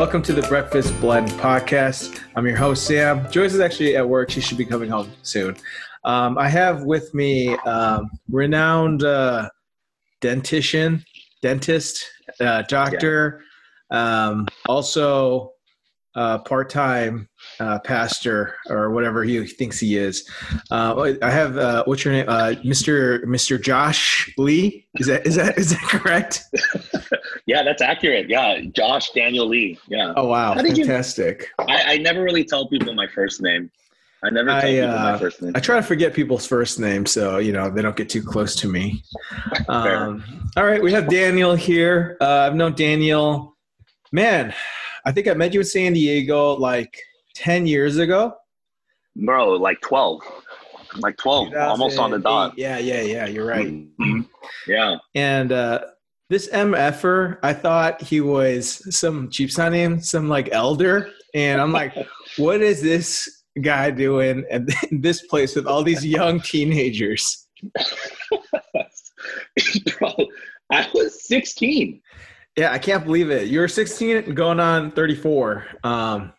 Welcome to the Breakfast Blend podcast. I'm your host, Sam. Joyce is actually at work. She should be coming home soon. Um, I have with me um, renowned uh, dentist, uh, doctor, um, also uh, part-time uh, pastor or whatever he thinks he is. Uh, I have uh, what's your name, uh, Mister Mister Josh Lee? Is that is that is that correct? yeah, that's accurate. Yeah, Josh Daniel Lee. Yeah. Oh wow, did you- fantastic! I, I never really tell people my first name. I never tell I, people uh, my first name. I try to forget people's first name, so you know they don't get too close to me. Um, all right, we have Daniel here. Uh, I've known Daniel, man. I think I met you in San Diego like ten years ago. Bro, like 12. Like 12, almost on the dot. Yeah, yeah, yeah. You're right. Mhm. Yeah. And uh, this MFer, I thought he was some cheap sign name, some like elder, and I'm like, what is this guy doing at this place with all these young teenagers? Bro, I was 16. Yeah, I can't believe it. You're 16 going on 34. Um,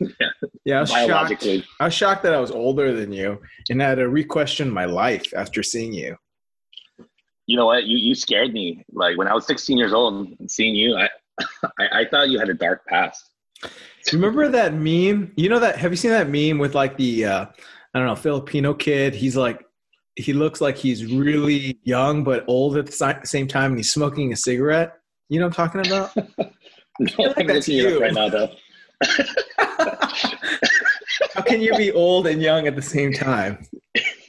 yeah, I was shocked. I was shocked that I was older than you and had to re-question my life after seeing you. You know what? You you scared me. Like when I was 16 years old and seeing you, I, I I thought you had a dark past. Remember that meme? You know that? Have you seen that meme with like the uh, I don't know Filipino kid? He's like he looks like he's really young but old at the same time, and he's smoking a cigarette. You know what I'm talking about? No, like I'm that's you. right now though. How can you be old and young at the same time?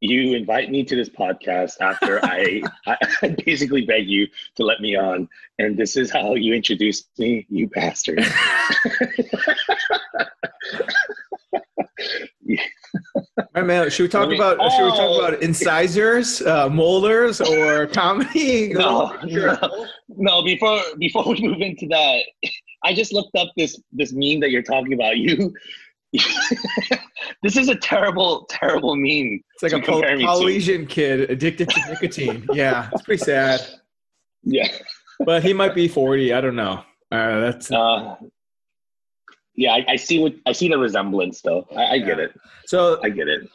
you invite me to this podcast after I, I basically beg you to let me on, and this is how you introduce me, you bastard. All right, man. Should we talk about should we talk Oh. about incisors, uh, molars, or comedy? No, no. no, before before we move into that, I just looked up this this meme that you're talking about. You, this is a terrible, terrible meme. It's like a Pol-. Polynesian kid addicted to nicotine. Yeah, it's pretty sad. Yeah, But he might be 40. I don't know. Uh, that's uh, yeah. I, I see what I see the resemblance though. I, I get it. so. I get it.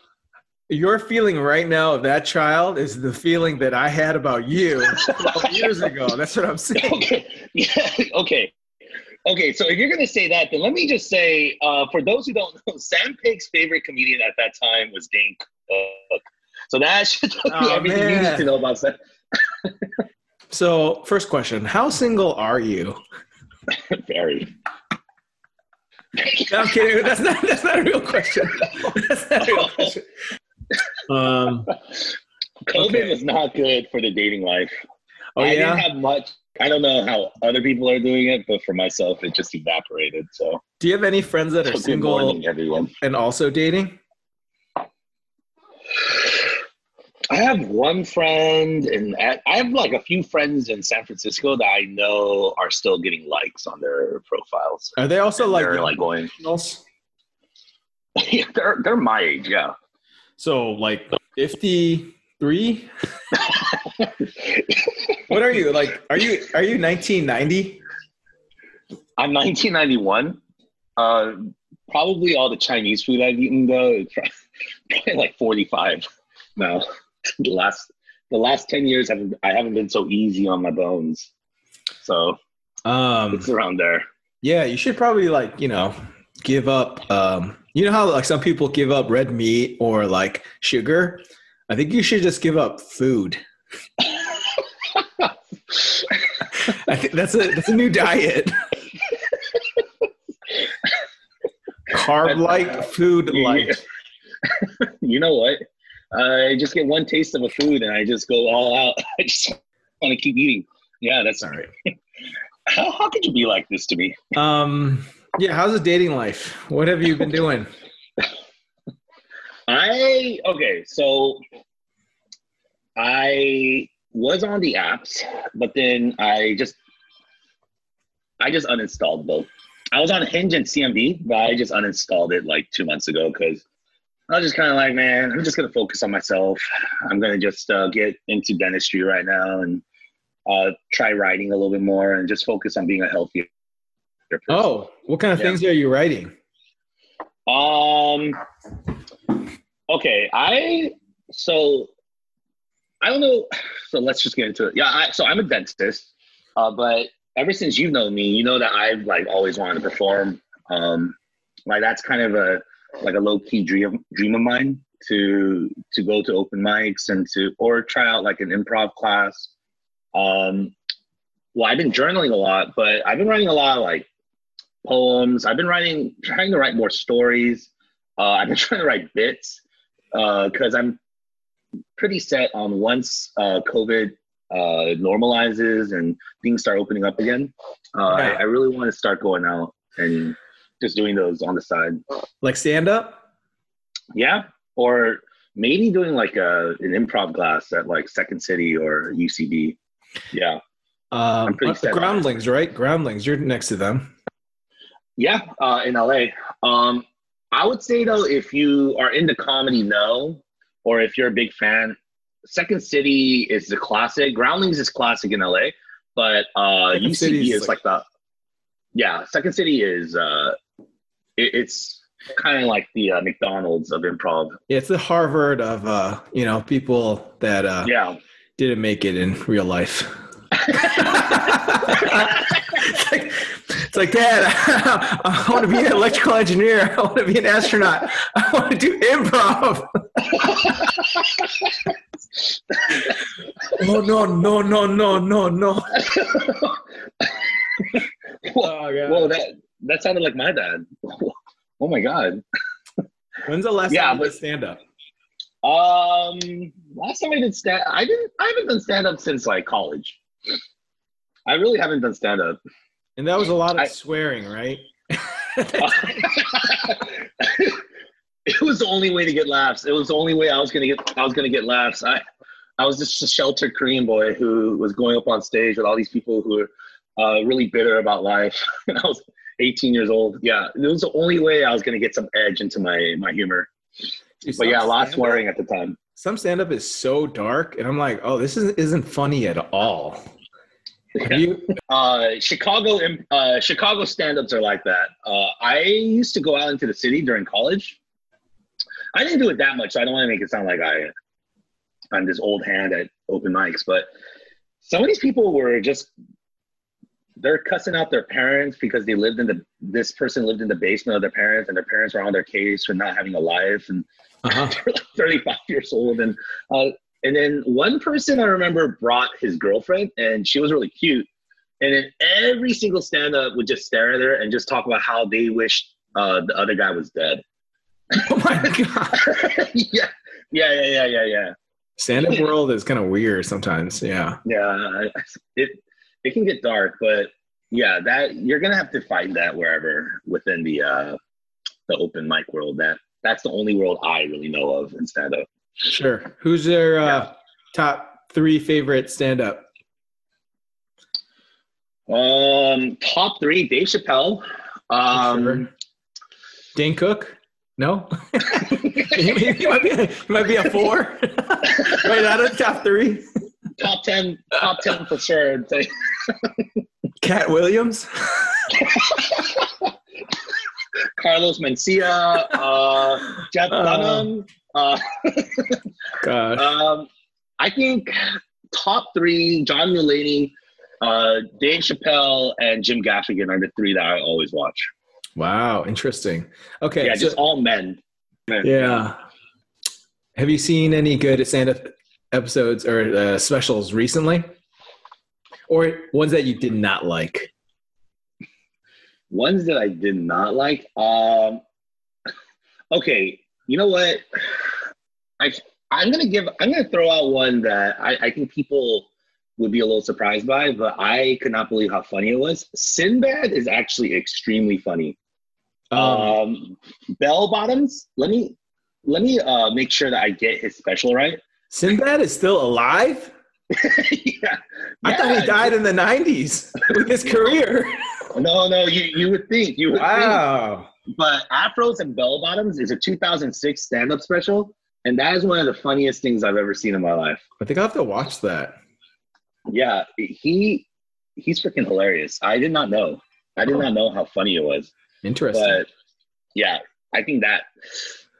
Your feeling right now of that child is the feeling that I had about you 12 years ago. That's what I'm saying. okay. Yeah. Okay. Okay. So if you're gonna say that, then let me just say, uh, for those who don't know, Sam Pig's favorite comedian at that time was Dane Cook. So that should tell you Oh, everything you need to know about Sam. So, first question How single are you? Very. No, I'm kidding. That's not, that's not a real question. That's not a real question. Um, COVID Okay. was not good for the dating life. oh, I yeah. didn't have much. I don't know how other people are doing it, but for myself, it just evaporated. So, Do you have any friends that are so good single morning, everyone. and also dating? I have one friend, and I have like a few friends in San Francisco that I know are still getting likes on their profiles. Are they also like, they're like going, professionals? yeah, they're they're my age, yeah. So, like 53? What are you? Like, are you are you 1990? I'm 1991. Uh, probably all the Chinese food I've eaten though, probably like 45 now. the last the last 10 years, haven't I haven't been so easy on my bones, so Um, it's around there. Yeah, you should probably like, you know, give up um you know how like some people give up red meat or like sugar? I think you should just give up food. I think that's a that's a new diet. Carb light, food light. you know what? I just get one taste of a food and I just go all out. I just want to keep eating. Yeah, that's Sorry. how, how could you be like this to me? Um yeah, how's the dating life? What have you been doing? I okay, so I was on the apps, but then I just I just uninstalled both. I was on Hinge and CMB, but I just uninstalled it like two months ago because I was just kind of like, man, I'm just gonna focus on myself. I'm gonna just uh, get into dentistry right now and uh, try writing a little bit more and just focus on being a healthier person. Oh, what kind of Yeah. things are you writing? Um. Okay, I so I don't know. So let's just get into it. Yeah, I, so I'm a dentist, uh, but ever since you've known me, you know that I've like always wanted to perform. Um, like that's kind of a like a low key dream dream of mine to to go to open mics and to or try out like an improv class. Um, well, I've been journaling a lot, but I've been writing a lot of like poems. I've been writing, trying to write more stories. Uh, I've been trying to write bits because I'm pretty set on once uh, COVID uh, normalizes and things start opening up again. Uh. I, I really want to start going out and just doing those on the side. Like stand up? Yeah, or maybe doing like a an improv class at like Second City or UCB. Yeah. Um, I'm pretty uh, groundlings, right? Groundlings. You're next to them. Yeah, uh, in LA. Um, I would say though, if you are into comedy, no, or if you're a big fan, Second City is the classic. Groundlings is classic in LA, but uh, Second UCB City is is like, the yeah. Second City is uh, it, it's kind of like the uh, McDonald's of improv. Yeah, it's the Harvard of uh, you know people that uh, Yeah. didn't make it in real life. it's, like, it's Dad, I want to be an electrical engineer. I want to be an astronaut. I want to do improv. oh no, no, no, no, no, no. Oh, Whoa, that that sounded like my dad. Oh my god. When's the last Yeah, time you but- did stand up? Um, last time I did stand, I didn't. I haven't done stand up since like college. I really haven't done stand up. And that was a lot of I- swearing, right? it was the only way to get laughs. It was the only way I was gonna get. I was gonna get laughs. I, I was just a sheltered Korean boy who was going up on stage with all these people who were uh, really bitter about life. And I was 18 years old. Yeah, it was the only way I was gonna get some edge into my my humor. Dude, But yeah, a lot of swearing at the time. Some stand up is so dark, and I'm like, oh, this isn't, isn't funny at all. You, Uh, Chicago, uh, Chicago stand-ups are like that. Uh, I used to go out into the city during college. I didn't do it that much, so I don't want to make it sound like I, I'm this old hand at open mics. But some of these people were just, they're cussing out their parents because they lived in the, this person lived in the basement of their parents, and their parents were on their case for not having a life, and uh-huh. they're like 35 years old and uh, and then one person i remember brought his girlfriend and she was really cute and then every single stand-up would just stare at her and just talk about how they wished uh, the other guy was dead oh my God. yeah yeah yeah yeah yeah yeah Stand up world is kind of weird sometimes. Yeah. yeah it it can get dark but yeah that you're gonna have to find that wherever within the uh the open mic world that that's the only world i really know of in stand-up Sure. Who's your uh, top three favorite stand up? Um, top three: Dave Chappelle. Um, Sure. Dane Cook? No? he, might be a, he might be a four. right out of top three. top ten, top ten for sure. Katt Williams? Carlos Mencia, uh, Jeff Uh. Dunham. Uh, Gosh. um, I think top three: John Mulaney, uh, Dave Chappelle, and Jim Gaffigan are the three that I always watch. wow. Interesting. Okay. yeah, so- just all men. Men. Yeah. Have you seen any good stand-up episodes or uh, specials recently, or ones that you did not like? Ones that I did not like. Um, okay, you know what? I I'm gonna give. I'm gonna throw out one that I, I think people would be a little surprised by, but I could not believe how funny it was. Sinbad is actually extremely funny. Um, Um, bell bottoms. Let me let me uh, make sure that I get his special right. Sinbad is still alive. yeah, I thought he died in the '90s with his career. No, no, you you would think you would think. Wow. But Afros and Bell Bottoms is a 2006 stand-up special, and that is one of the funniest things I've ever seen in my life. I think I'll have to watch that. Yeah, he he's freaking hilarious. I did not know. I did not know how funny it was. Interesting. But yeah, I think that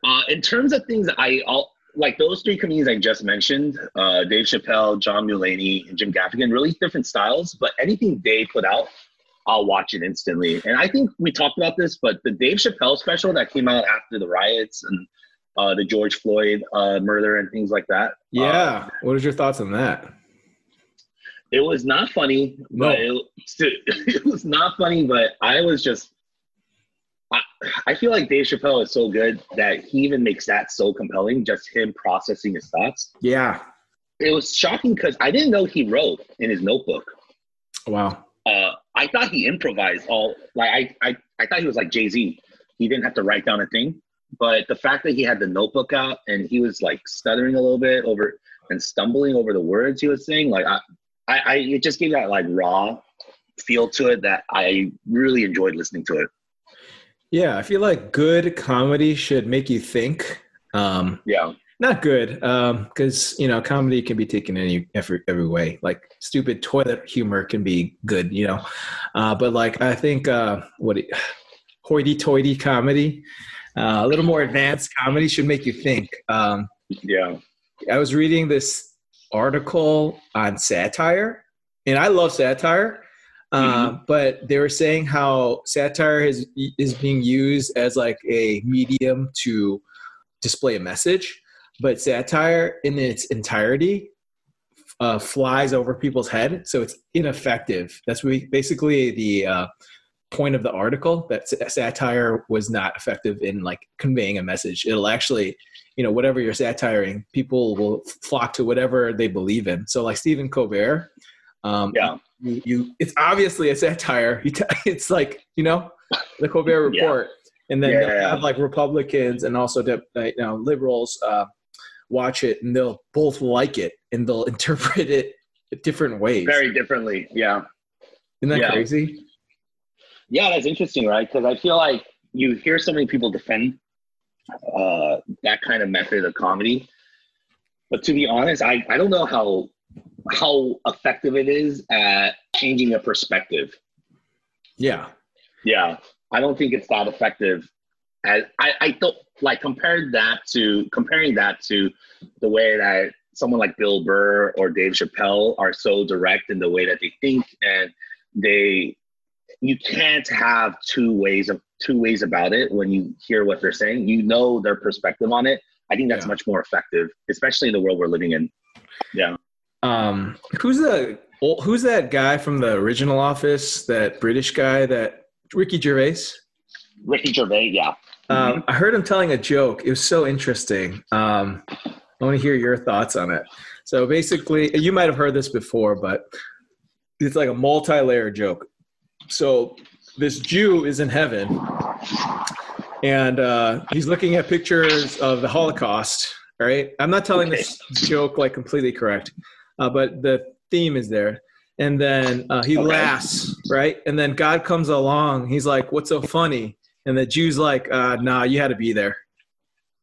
uh, in terms of things I all like those three comedians I just mentioned, uh, Dave Chappelle, John Mulaney, and Jim Gaffigan, really different styles, but anything they put out, I'll watch it instantly. And I think we talked about this, but the Dave Chappelle special that came out after the riots and uh, the George Floyd uh, murder and things like that. yeah. what are your thoughts on that? It was not funny, No. but it, it was not funny, but I was just I, I feel like Dave Chappelle is so good that he even makes that so compelling, just him processing his thoughts. Yeah. It was shocking because I didn't know he wrote in his notebook. Wow. Uh, I thought he improvised all like I, I, I thought he was like Jay-Z. He didn't have to write down a thing. But the fact that he had the notebook out and he was like stuttering a little bit over and stumbling over the words he was saying, like I, I, I it just gave that like raw feel to it that I really enjoyed listening to it. Yeah, I feel like good comedy should make you think. Um, Yeah. not good, because you know comedy can be taken any every every way. Like stupid toilet humor can be good, you know. Uh, but like I think uh, what it- hoity-toity comedy, uh, a little more advanced comedy should make you think. Um, Yeah. I was reading this article on satire, and I love satire. Uh, But they were saying how satire is is being used as like a medium to display a message, but satire in its entirety uh, flies over people's head, so it's ineffective. That's we, basically the uh, point of the article that satire was not effective in like conveying a message. It'll actually you know whatever you're satiring people will flock to whatever they believe in so like stephen colbert um Yeah. you, you it's obviously a satire it's like you know the colbert Yeah. report and then Yeah, yeah, yeah. have like republicans and also de- uh, you know liberals uh watch it and they'll both like it and they'll interpret it different ways Very differently. Yeah. isn't that yeah. crazy Yeah, that's interesting, right? Because I feel like you hear so many people defend uh, that kind of method of comedy, but to be honest, I, I don't know how how effective it is at changing a perspective. yeah Yeah, I don't think it's that effective. As I, I don't like compared that to comparing that to the way that someone like Bill Burr or Dave Chappelle are so direct in the way that they think and they you can't have two ways of two ways about it when you hear what they're saying. You know their perspective on it. I think that's Yeah. much more effective, especially in the world we're living in. Yeah. Um, who's the who's that guy from the original Office? That British guy that Ricky Gervais. Ricky Gervais, yeah. Um, I heard him telling a joke. It was so interesting. Um, I want to hear your thoughts on it. So basically, you might have heard this before, but it's like a multi-layer joke. So this Jew is in heaven, and uh, he's looking at pictures of the Holocaust. Right? I'm not telling this joke like completely correct, uh, but the theme is there. And then uh, he Okay. laughs, right? And then God comes along. He's like, "What's so funny?" And the Jew's like, uh, "Nah, you had to be there."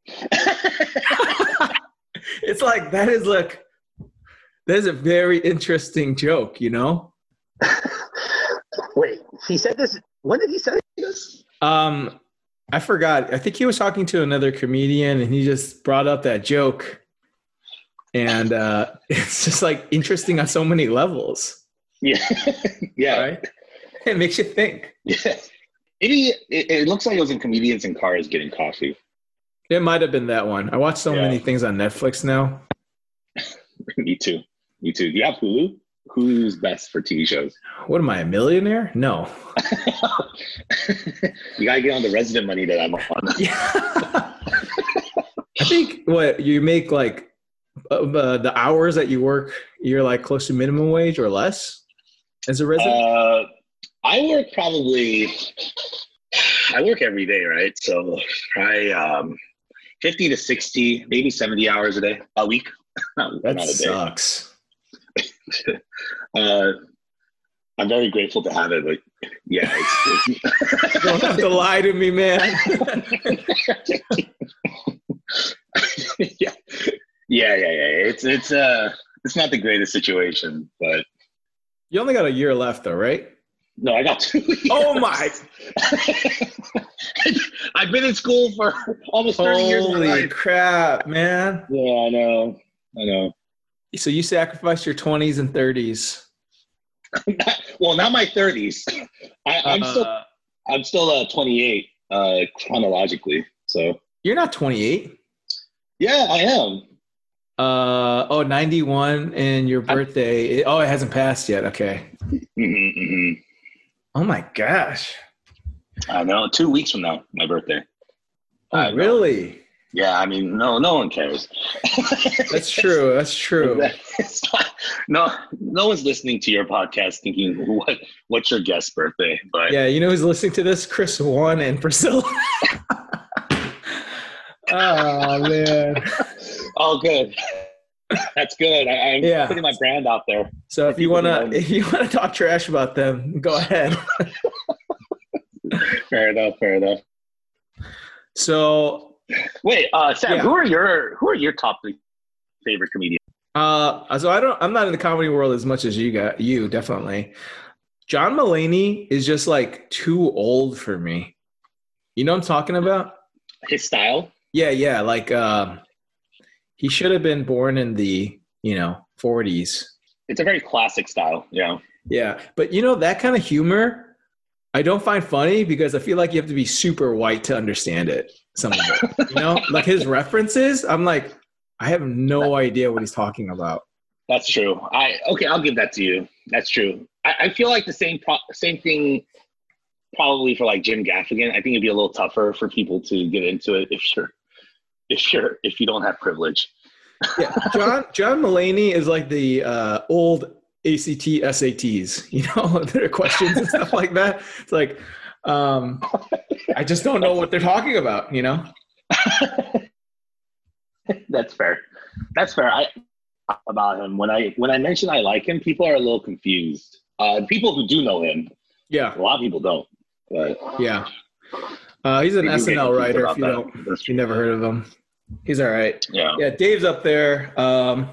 it's like that is like that is a very interesting joke, you know. Wait, he said this. When did he say this? Um, I forgot. I think he was talking to another comedian, and he just brought up that joke, and uh, it's just like interesting on so many levels, Yeah, yeah, right? It makes you think. yeah. Maybe it, it looks like it was in comedians in cars getting coffee. It might have been that one. I watch so Yeah. many things on Netflix now. Me too. Me too. Do you have Hulu? Hulu's best for TV shows. What am I, a millionaire? No. you gotta get on the resident money that I'm on. Yeah. I think what you make like uh, the hours that you work, you're like close to minimum wage or less as a resident. Uh, I work probably. I work every day, right? So I um, fifty to sixty, maybe seventy hours a day, a week. not, that not a sucks. Uh, I'm very grateful to have it, but yeah, it's, it's You don't have to lie to me, man. yeah, yeah, yeah, yeah. It's it's uh it's not the greatest situation, but you only got a year left, though, right? No, I got two. Years. Oh my! I've been in school for almost thirty years. Holy crap, man! Yeah, I know. I know. So you sacrificed your twenties and thirties. well, not my thirties. I'm still Uh, I'm still uh, 28 uh, chronologically. So you're not 28. yeah, I am. Uh oh, 91 and your birthday. oh, it hasn't passed yet. Okay. hmm hmm Oh my gosh. I know. Two weeks from now, my birthday. I Oh, know. really? Yeah, I mean, no, no one cares. That's true. That's true. Not- no, no one's listening to your podcast thinking what what's your guest birthday, but Yeah, you know who's listening to this? Chris One and Priscilla. oh man. oh, good. That's good. I, I'm Yeah. putting my brand out there. So if you wanna if you wanna talk trash about them, go ahead. Fair enough. Fair enough. So Wait, uh, Sam, Yeah. who are your who are your top three favorite comedians? uh so I don't I'm not in the comedy world as much as you got you definitely. John Mulaney is just like too old for me. You know what I'm talking about? His style. Yeah, yeah. Like um he should have been born in the, you know, forties. It's a very classic style. Yeah. Yeah. But you know, that kind of humor I don't find funny because I feel like you have to be super white to understand it. Some of it. You know? like his references, I'm like, I have no idea what he's talking about. That's true. I okay, I'll give that to you. That's true. I, I feel like the same pro- same thing probably for like Jim Gaffigan. I think it'd be a little tougher for people to get into it if you're if you're if you don't have privilege. Yeah. John John Mulaney is like the uh old ACT SATs, you know, their questions and stuff like that. It's like um I just don't know what they're talking about, you know? That's fair. That's fair. I about him when I when I mention I like him, people are a little confused. Uh, people who do know him, Yeah, a lot of people don't. But yeah. Uh, he's an SNL writer. If you that. don't, That's you never heard of him, he's all right. Yeah. Yeah, Dave's up there. Um,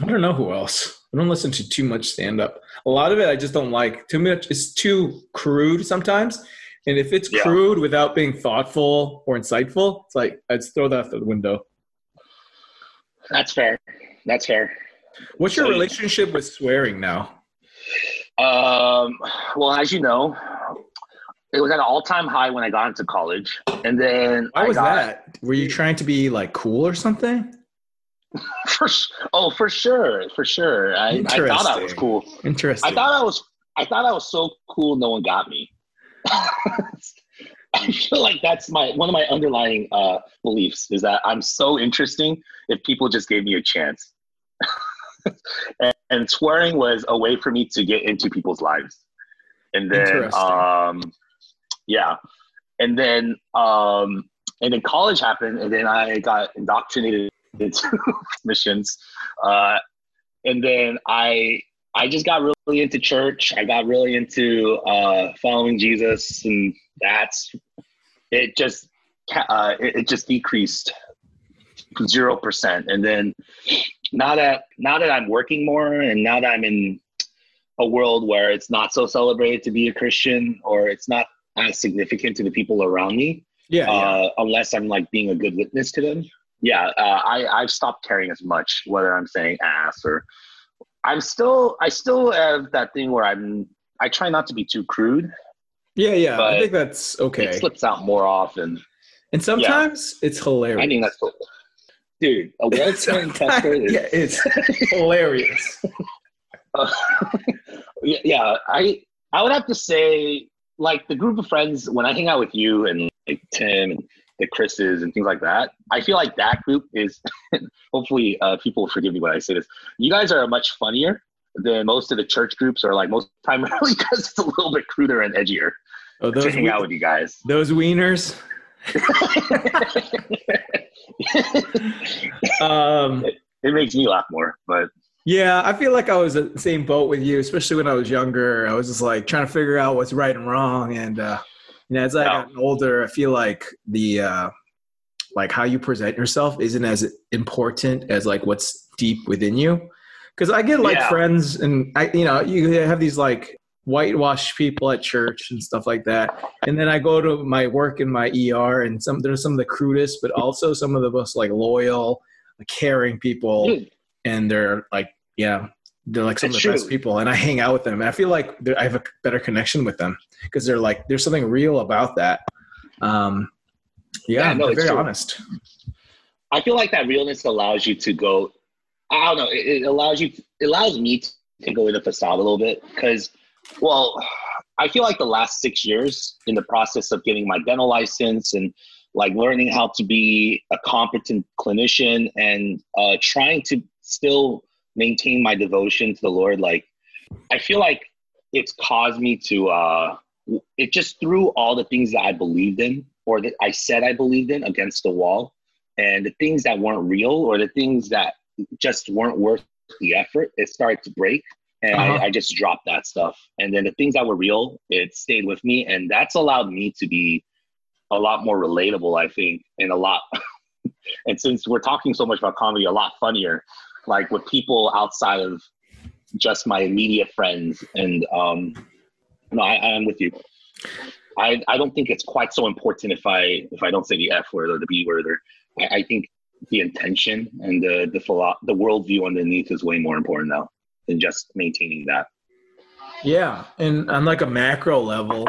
I don't know who else. I don't listen to too much stand up. A lot of it I just don't like. Too much. It's too crude sometimes. And if it's Yeah. crude without being thoughtful or insightful, it's like I'd throw that out the window. That's fair. That's fair. What's your So- relationship with swearing now? Um, well, as you know, it was at an all-time high when I got into college, and then Why I was got, that? Were you trying to be like cool or something? For, oh, for sure, for sure. I, I thought I was cool. Interesting. I thought I was. I thought I was so cool. No one got me. I feel like that's my one of my underlying uh, beliefs is that I'm so interesting if people just gave me a chance. and, and swearing was a way for me to get into people's lives. And then, um, yeah, and then um, and then college happened, and then I got indoctrinated into missions, uh, and then I I just got really into church. I got really into uh, following Jesus, and that's it. Just uh, it, it just decreased zero percent, and then now that now that I'm working more, and now that I'm in a world where it's not so celebrated to be a Christian, or it's not as significant to the people around me, yeah, yeah. uh, unless I'm like being a good witness to them. Yeah, uh, I I've stopped caring as much whether I'm saying ass or I'm still I still have that thing where I'm I try not to be too crude. yeah, yeah. I think that's okay. It slips out more often. And sometimes it's hilarious. I think that's cool. dude. A well trained tester is yeah, it's hilarious. yeah, yeah, I I would have to say like the group of friends when I hang out with you and like Tim and the Chris's and things like that. I feel like that group is hopefully uh, people will forgive me when I say this. You guys are much funnier than most of the church groups are like most primarily because it's a little bit cruder and edgier Oh, to those hang we- out with you guys. those wieners. Um, it makes me laugh more, but yeah, I feel like I was in the same boat with you, especially when I was younger. I was just like trying to figure out what's right and wrong, and uh, you know, as I got older, I feel like the uh, like how you present yourself isn't as important as like what's deep within you. Because I get like Yeah. friends, and I, you know, you have these like whitewash people at church and stuff like that. And then I go to my work in my ER, and some there's some of the crudest, but also some of the most like loyal, caring people, Dude. and they're like, yeah, they're like some of the best people. And I hang out with them. And I feel like I have a better connection with them because they're like, there's something real about that. Um, yeah, Yeah, no, they're it's very true. honest. I feel like that realness allows you to go. I don't know. It, it allows you. It allows me to go in the facade a little bit because, well, I feel like the last six years in the process of getting my dental license and like learning how to be a competent clinician and uh, trying to still maintain my devotion to the Lord. Like, I feel like it's caused me to. Uh, it just threw all the things that I believed in or that I said I believed in against the wall and the things that weren't real or the things that just weren't worth the effort, it started to break. And Uh-huh. I, I just dropped that stuff. And then the things that were real, it stayed with me. And that's allowed me to be a lot more relatable, I think, and a lot. and since we're talking so much about comedy, a lot funnier, like with people outside of just my immediate friends. And um, no, I, I'm with you. I, I don't think it's quite so important if I if I don't say the F word or the B word or I, I think the intention and the the philo- the worldview underneath is way more important now than just maintaining that. Yeah, and on like a macro level,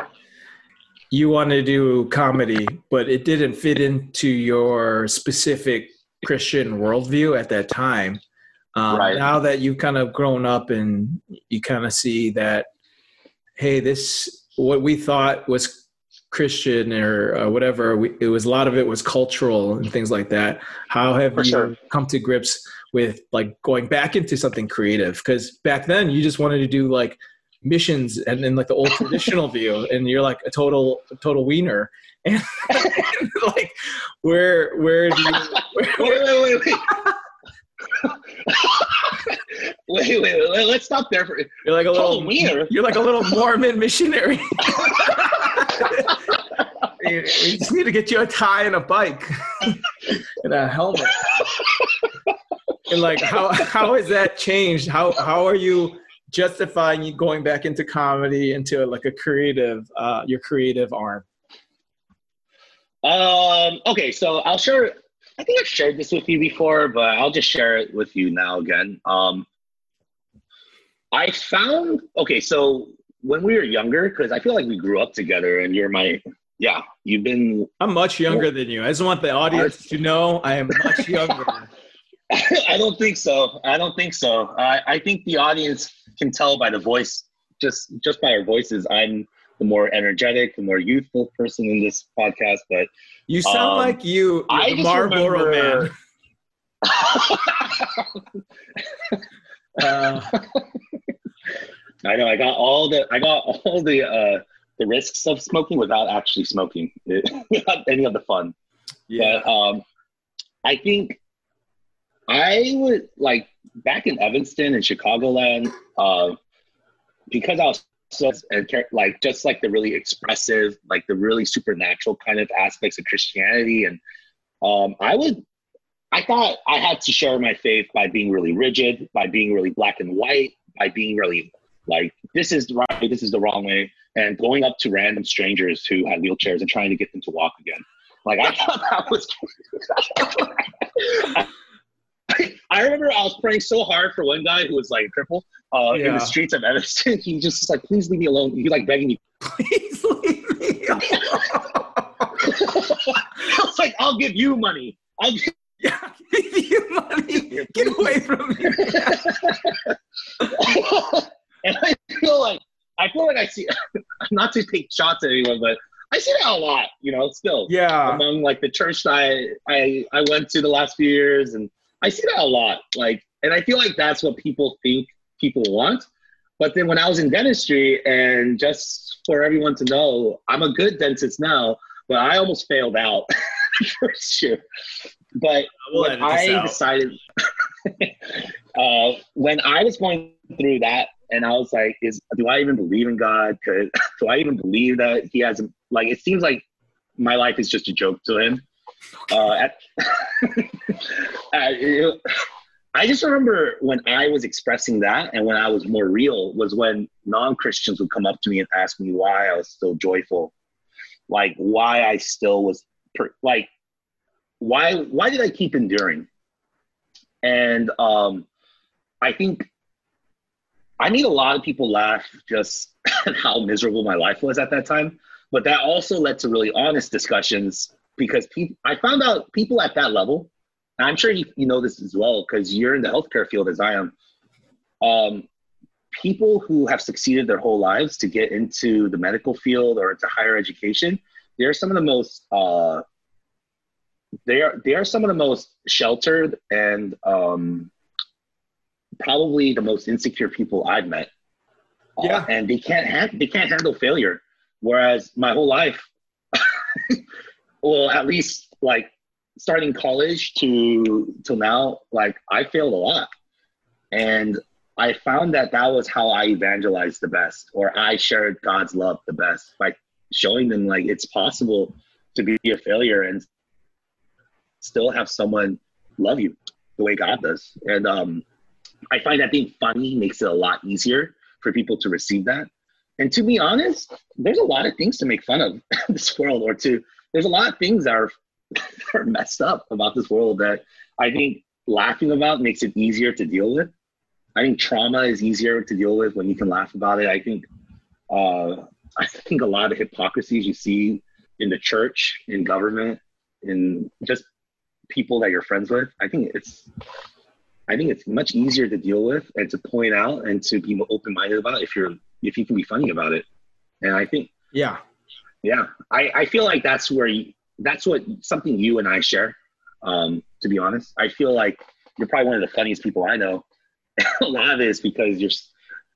you wanted to do comedy, but it didn't fit into your specific Christian worldview at that time. Um, Right. Now that you've kind of grown up and you kind of see that, hey, this what we thought was Christian or uh, whatever, we, it was a lot of it was cultural and things like that. How have For you sure. come to grips with like going back into something creative? Because back then you just wanted to do like missions and then like the old traditional view and you're like a total a total wiener and like where where do you where, Wait, wait, wait, wait. Wait, wait, wait, let's stop there for you're like a little wiener? you're like a little mormon missionary you, you just need to get you a tie and a bike and a helmet and like how how has that changed how how are you justifying you going back into comedy into like a creative uh your creative arm Um, okay, so I'll share. I think I've shared this with you before, but I'll just share it with you now again. Um, I found okay, so when we were younger, because I feel like we grew up together, and you're my yeah, you've been. I'm much younger than you. I just want the audience to know I am much younger. I don't think so. I don't think so. I I think the audience can tell by the voice, just just by our voices. I'm the more energetic, the more youthful person in this podcast, but You sound Um, like you, I Marlboro remember- man. Uh, I know. I got all the I got all the uh, the risks of smoking without actually smoking, without any of the fun. yeah. But um, I think I would like back in Evanston and Chicagoland, uh, because I was so and like just like the really expressive, like the really supernatural kind of aspects of Christianity, and um, I would. I thought I had to share my faith by being really rigid, by being really black and white, by being really like this is the right way, this is the wrong way, and going up to random strangers who had wheelchairs and trying to get them to walk again. Like I thought that was. I, I remember I was praying so hard for one guy who was like a cripple uh, in the streets of Evanston. He just was like, "Please leave me alone." He like begging me. Please leave me alone. I was like, "I'll give you money." I'll give Yeah, give you money. Get away from me. and I feel like I feel like I see not to take shots at anyone, but I see that a lot. You know, still Yeah. among like the church that I, I I went to the last few years, and I see that a lot. Like, and I feel like that's what people think people want. But then when I was in dentistry, and just for everyone to know, I'm a good dentist now, but I almost failed out first year. But when I out. decided, uh, when I was going through that, and I was like, "Is do I even believe in God? Could, do I even believe that He has like? It seems like my life is just a joke to Him." Uh, at, it- I just remember when I was expressing that and when I was more real was when non Christians would come up to me and ask me why I was still joyful, like why I still was per, like why why did I keep enduring? And um, I think I made a lot of people laugh just how miserable my life was at that time. But that also led to really honest discussions because people, I found out people at that level, I'm sure you, you know this as well because you're in the healthcare field as I am. Um, people who have succeeded their whole lives to get into the medical field or into higher education, they're some of the most uh, they are they are some of the most sheltered and um, probably the most insecure people I've met. Uh, yeah, uh, and they can't ha- they can't handle failure. Whereas my whole life, well, at least like starting college to till now, like I failed a lot, and I found that that was how I evangelized the best, or I shared God's love the best by showing them like it's possible to be a failure and still have someone love you the way God does. And um, I find that being funny makes it a lot easier for people to receive that. And to be honest, there's a lot of things to make fun of this world, or to there's a lot of things that are, are messed up about this world that I think laughing about makes it easier to deal with. I think trauma is easier to deal with when you can laugh about it. I think uh, I think a lot of hypocrisies you see in the church, in government, in just people that you're friends with. I think it's I think it's much easier to deal with and to point out and to be open minded about if you're if you can be funny about it. And I think yeah, yeah, I I feel like that's where you that's what something you and I share. Um, to be honest, I feel like you're probably one of the funniest people I know. a lot of it is because you're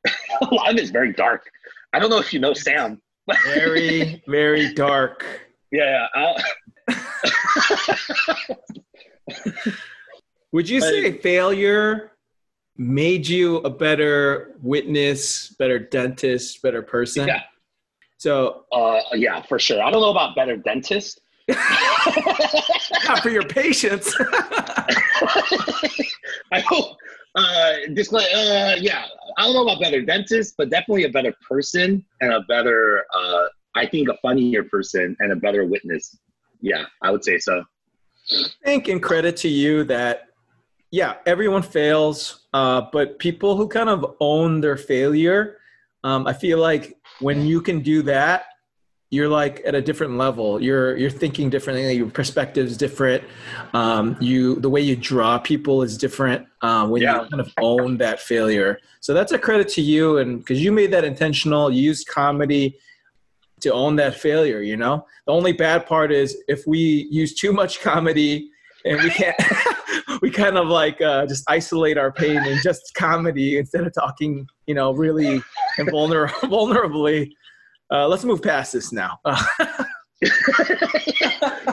a lot of it is very dark. I don't know if you know Sam. very very dark. Yeah, Would you say failure made you a better witness, better dentist, better person? Yeah. So, uh, yeah, for sure. I don't know about better dentist. Not for your patients. I hope. Uh, like, uh, yeah, I don't know about better dentist, but definitely a better person and a better, uh, I think, a funnier person and a better witness. Yeah, I would say so. Thank and credit to you that yeah, everyone fails, uh, but people who kind of own their failure, um, I feel like when you can do that, you're like at a different level. You're you're thinking differently. Your perspective is different. Um, you the way you draw people is different uh, when yeah. you kind of own that failure. So that's a credit to you, and because you made that intentional, you used comedy to own that failure. You know, the only bad part is if we use too much comedy and we can't we kind of like uh, just isolate our pain in just comedy instead of talking you know really and vulner- vulnerably. Uh, let's move past this now.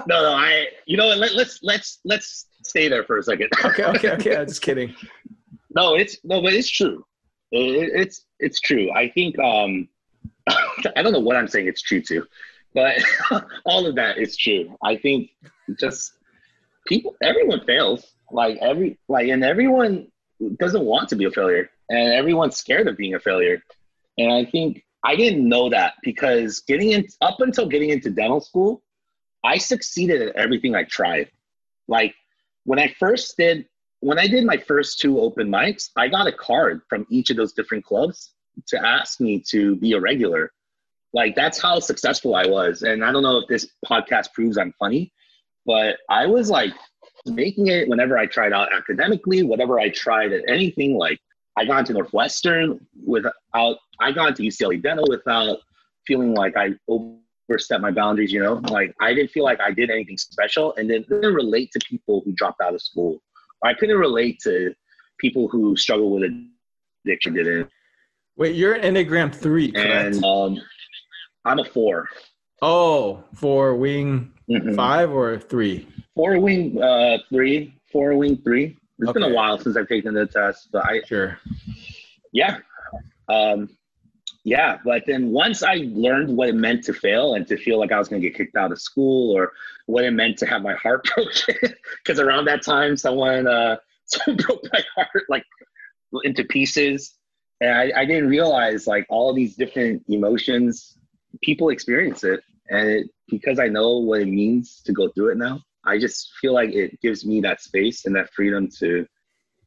No no i you know let, let's let's let's stay there for a second. Okay okay okay I'm just kidding. No it's no but it's true. It, it's it's true. I think um i don't know what i'm saying it's true to but all of that is true. I think just people everyone fails. Like every like and everyone doesn't want to be a failure and everyone's scared of being a failure. And i think i didn't know that because getting in up until getting into dental school i succeeded at everything i tried. Like when i first did when i did my first two open mics i got a card from each of those different clubs to ask me to be a regular like that's how successful i was and i don't know if this podcast proves i'm funny but I was like making it whenever I tried out academically, whatever I tried at anything. Like I got into Northwestern without, I got into UCLA Dental without feeling like I overstepped my boundaries. You know, like I didn't feel like I did anything special, and then didn't relate to people who dropped out of school. I couldn't relate to people who struggle with addiction. Didn't. Wait, you're an Enneagram three, correct? And um, I'm a four. Oh, for wing mm-hmm. five or three? Four wing uh, three. Four wing three. It's okay. been a while since I've taken the test, but I sure. Yeah. Um, yeah, but then once I learned what it meant to fail and to feel like I was going to get kicked out of school or what it meant to have my heart broken, because around that time someone uh, someone broke my heart like into pieces, and I, I didn't realize like all these different emotions. People experience it, and it, because I know what it means to go through it now, I just feel like it gives me that space and that freedom to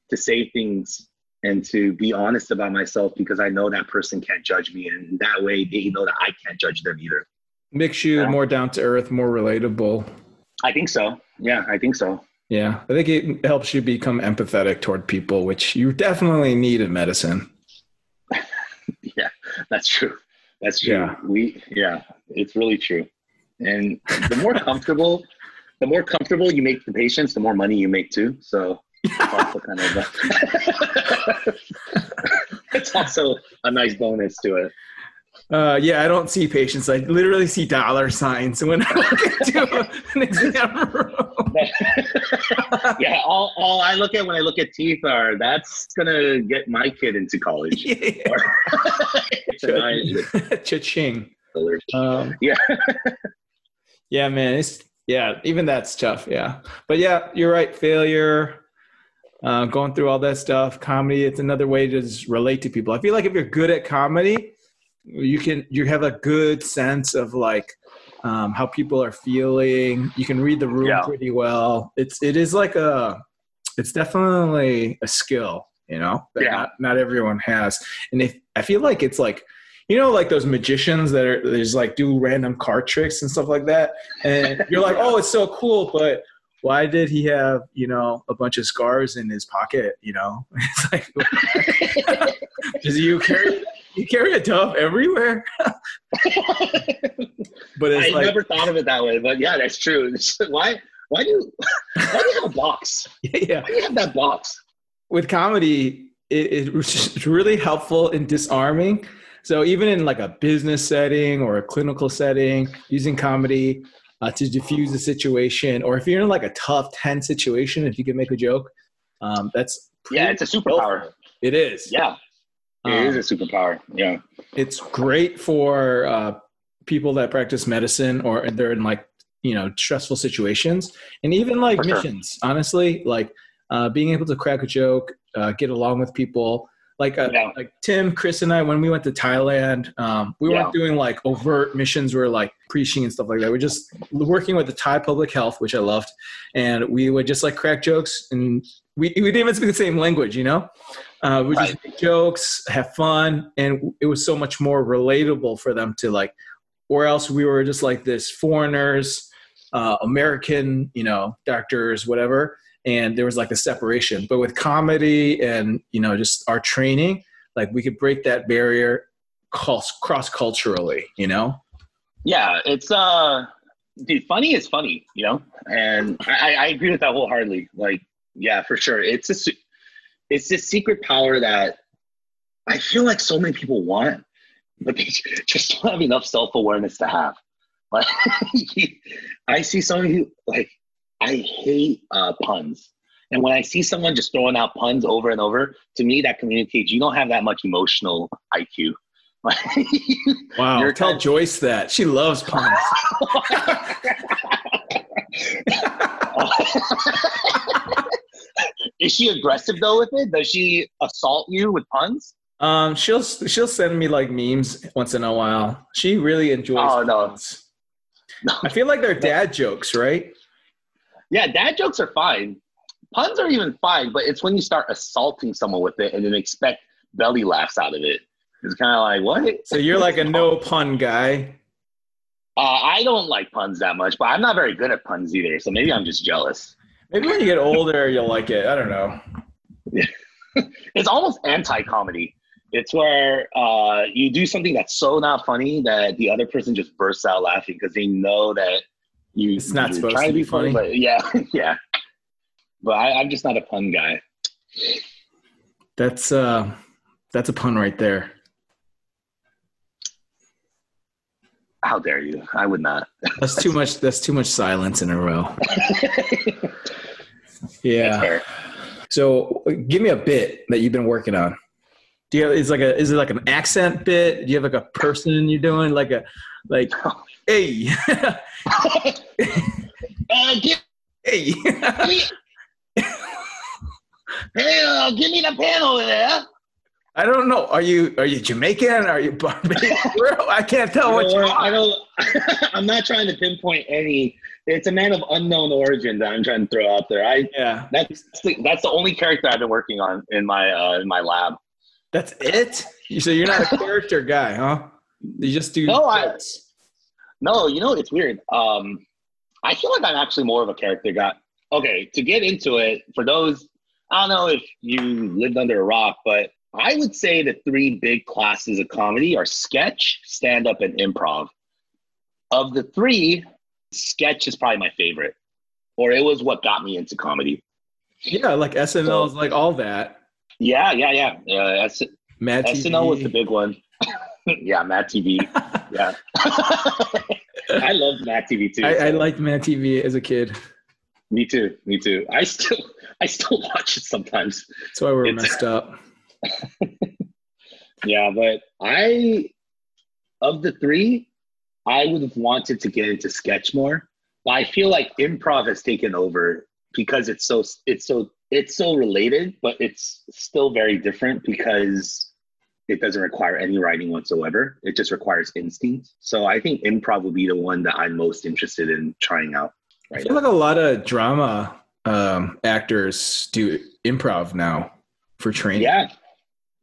to say things and to be honest about myself because I know that person can't judge me, and that way they know that I can't judge them either. Makes you Yeah. more down to earth, more relatable. I think so. Yeah, I think so. Yeah, I think it helps you become empathetic toward people, which you definitely need in medicine. That's true. That's true. Yeah. We yeah, it's really true. And the more comfortable, the more comfortable you make the patients, the more money you make too. So it's also kind of a, it's also a nice bonus to it. Uh, yeah, I don't see patients. I literally see dollar signs when I walk into an exam room. yeah, all, all I look at when I look at teeth are that's gonna get my kid into college. yeah. Cha-ching. Um, Yeah. yeah, man. It's yeah. Even that's tough. Yeah, but yeah, you're right. Failure, uh, going through all that stuff. Comedy. It's another way to just relate to people. I feel like if you're good at comedy, you can you have a good sense of like um, how people are feeling. You can read the room Yeah. pretty well. It's it is like a. It's definitely a skill, you know, that Yeah. not, not everyone has. And if I feel like it's like you know, like those magicians that are there's like do random card tricks and stuff like that, and you're like, oh, it's so cool, but why did he have you know a bunch of scars in his pocket? You know, it's like, does you carry you carry a dove everywhere? But it's I like, never thought of it that way, but yeah, that's true. Why why do you why do you have a box? yeah, Why do you have that box? with comedy, it, it's really helpful in disarming. So even in like a business setting or a clinical setting, using comedy uh, to diffuse a situation, or if you're in like a tough, tense situation, if you can make a joke, um, that's Yeah, it's a superpower. it is. Yeah, it Um, is a superpower. Yeah, it's great for uh, people that practice medicine or they're in like you know stressful situations and even like For sure. missions honestly like uh, being able to crack a joke uh, get along with people like uh, Yeah. like tim chris and i when we went to thailand um, we weren't doing like overt missions we were like preaching and stuff like that we're just working with the thai public health which i loved and we would just like crack jokes and we, we didn't even speak the same language you know uh, we just make jokes have fun and it was so much more relatable for them to like or else we were just like this foreigners uh, american you know doctors whatever and there was like a separation but with comedy and you know just our training like we could break that barrier cross culturally you know yeah. It's uh, dude, funny is funny, you know, and I, I agree with that wholeheartedly. Like, yeah, for sure. It's a it's this secret power that I feel like so many people want, but they just don't have enough self awareness to have. Like, I see someone who like I hate uh, puns. And when I see someone just throwing out puns over and over, to me that communicates you don't have that much emotional IQ. Like, wow You're tell kind- joyce that she loves puns Is she aggressive though with it? Does she assault you with puns? um she'll she'll send me like memes once in a while she really enjoys Oh, no. puns. i feel like they're dad jokes right Yeah, dad jokes are fine. Puns are even fine, but it's when you start assaulting someone with it and then expect belly laughs out of it. It's kind of like what? so you're like a no pun guy Uh, I don't like puns that much, but I'm not very good at puns either. So maybe I'm just jealous. Maybe when you get older you'll like it i don't know It's almost anti-comedy. It's where uh, you do something that's so not funny that the other person just bursts out laughing because they know that you. It's not you're supposed trying to be funny. but yeah, yeah. But I, I'm just not a pun guy. That's uh that's a pun right there. How dare you? I would not. That's too much that's too much silence in a row. Yeah. So give me a bit that you've been working on. Do you have, is like a is it like an accent bit? Do you have like a person you're doing like a like hey Uh, give hey Hey, uh, give me the pen over there. I don't know. Are you are you Jamaican? Are you Barbadian? I can't tell what you are. I don't. I'm not trying to pinpoint any. It's a man of unknown origin that I'm trying to throw out there. I Yeah, that's the, that's the only character I've been working on in my uh, in my lab. that's it. So you're not a character guy, huh? You just do. No, I- No, you know it's weird. Um, I feel like I'm actually more of a character guy. Okay, to get into it, for those, I don't know if you lived under a rock, but I would say the three big classes of comedy are sketch, stand up, and improv. Of the three, sketch is probably my favorite, or it was what got me into comedy. Yeah, like SNL is like all that. Yeah, yeah, yeah. Uh, S- Mad TV. SNL was the big one. yeah, Mad TV. Yeah. I love Mad TV too. I, I liked Mad TV as a kid. Me too. Me too. I still I still watch it sometimes. That's why we're It's- messed up. Yeah, but I of the three, I would have wanted to get into sketch more. But I feel like improv has taken over because it's so it's so it's so related, but it's still very different because it doesn't require any writing whatsoever. It just requires instinct. So I think improv would be the one that I'm most interested in trying out. I Right feel now. like a lot of drama um, actors do improv now for training. Yeah,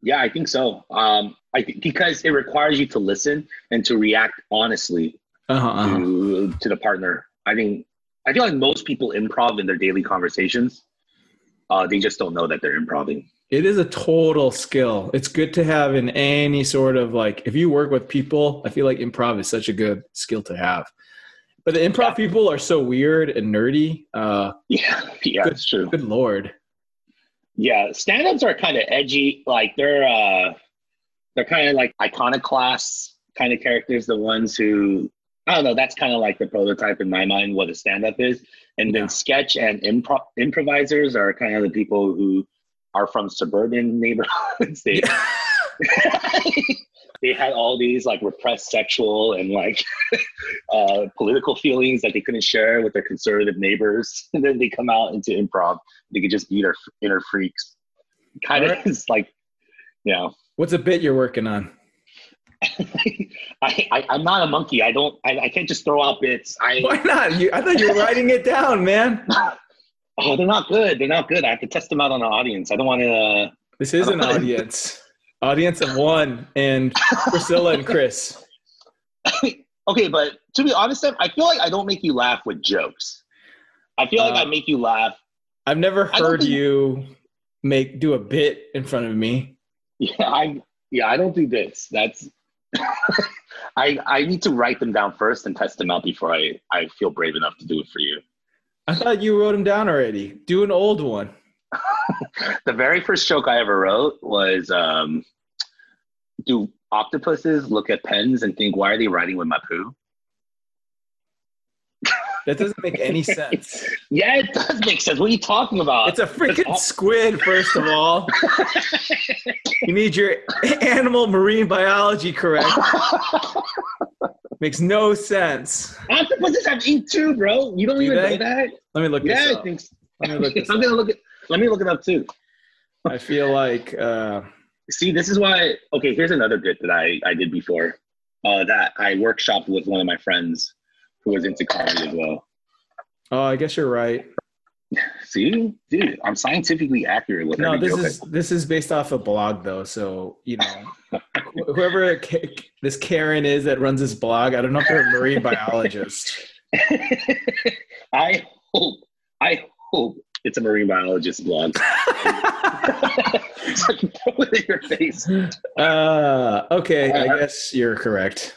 yeah, I think so. Um, I think because it requires you to listen and to react honestly Uh-huh, uh-huh. to, to the partner. I think I feel like most people improv in their daily conversations. Uh, they just don't know that they're improving. It is a total skill. It's good to have in any sort of like if you work with people, I feel like improv is such a good skill to have. But the improv Yeah. people are so weird and nerdy. Uh Yeah, yeah, Good. it's true. good lord. Yeah, stand-ups are kind of edgy. Like they're uh, they're kind of like iconoclasts kind of characters. The ones who I don't know. That's kind of like the prototype in my mind what a stand-up is. And then sketch and improv improvisers are kind of the people who are from suburban neighborhoods. They they had all these like repressed sexual and like uh, political feelings that they couldn't share with their conservative neighbors, and then they come out into improv. They could just be their inner freaks. Kind of Alright. is like, you know, What's a bit you're working on? I, I I'm not a monkey. I don't. I, I can't just throw out bits. I Why not? You I thought you were writing it down, man. oh, they're not good. They're not good. I have to test them out on the audience. I don't want to. Uh, This is an audience. Audience of one and Priscilla and Chris. okay, but to be honest, I feel like I don't make you laugh with jokes. I feel like Uh, I make you laugh. I've never heard you make do a bit in front of me. Yeah, I yeah I don't do bits. That's I I need to write them down first and test them out before I I feel brave enough to do it for you. I thought you wrote them down already. Do an old one. The very first joke I ever wrote was um, do octopuses look at pens and think why are they writing with my poo? That doesn't make any sense. Yeah, it does make sense. What are you talking about? It's a freaking squid, first of all. You need your animal marine biology correct. Makes no sense. octopuses have ink too, bro. You don't Do even they? know that? Let me look Yeah, this I think. So. Let me look I'm gonna look at. Let me look it up too. I feel like uh, See, this is why. Okay, here's another bit that I I did before. Uh, that I workshopped with one of my friends who was into comedy as well. oh, I guess you're right. See, dude, I'm scientifically accurate with No, this is this is based off a blog though, so you know, whoever this Karen is that runs this blog, I don't know if they're a marine biologist. I hope, I hope it's a marine biologist blog. so I can throw it in your face. uh, okay, I Uh, guess you're correct.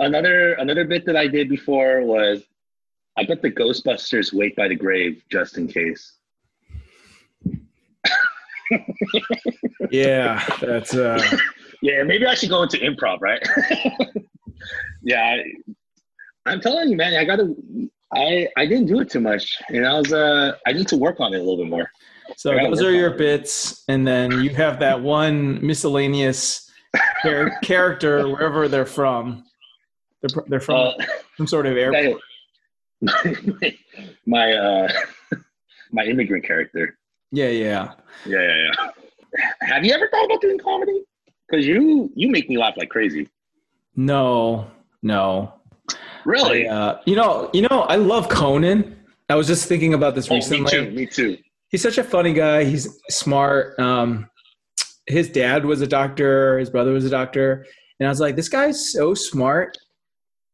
Another another bit that I did before was I put the Ghostbusters wait by the grave just in case. Yeah, that's uh, Yeah, maybe I should go into improv, right? yeah, I, I'm telling you, man, I gotta. I I didn't do it too much, and I was uh I need to work on it a little bit more. so those are your it. bits, and then you have that one miscellaneous char- character wherever they're from. They're, they're from Uh, some sort of airport. my my uh my immigrant character. Yeah, yeah. Yeah, yeah, yeah. Have you ever thought about doing comedy? Because you you make me laugh like crazy. No, no. Really? I, uh, you know, you know, I love Conan. I was just thinking about this oh, recently. me too. Me too. He's such a funny guy. He's smart. Um, his dad was a doctor. His brother was a doctor, and I was like, this guy's so smart.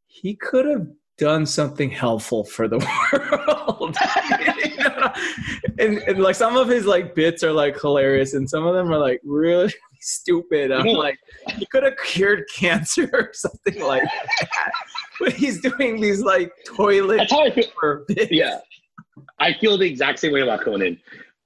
He could have done something helpful for the world. and, and like some of his like bits are like hilarious, and some of them are like really stupid. I'm like, he could have cured cancer or something like that. But he's doing these like toilet That's how I feel. bits. Yeah, I feel the exact same way about Conan.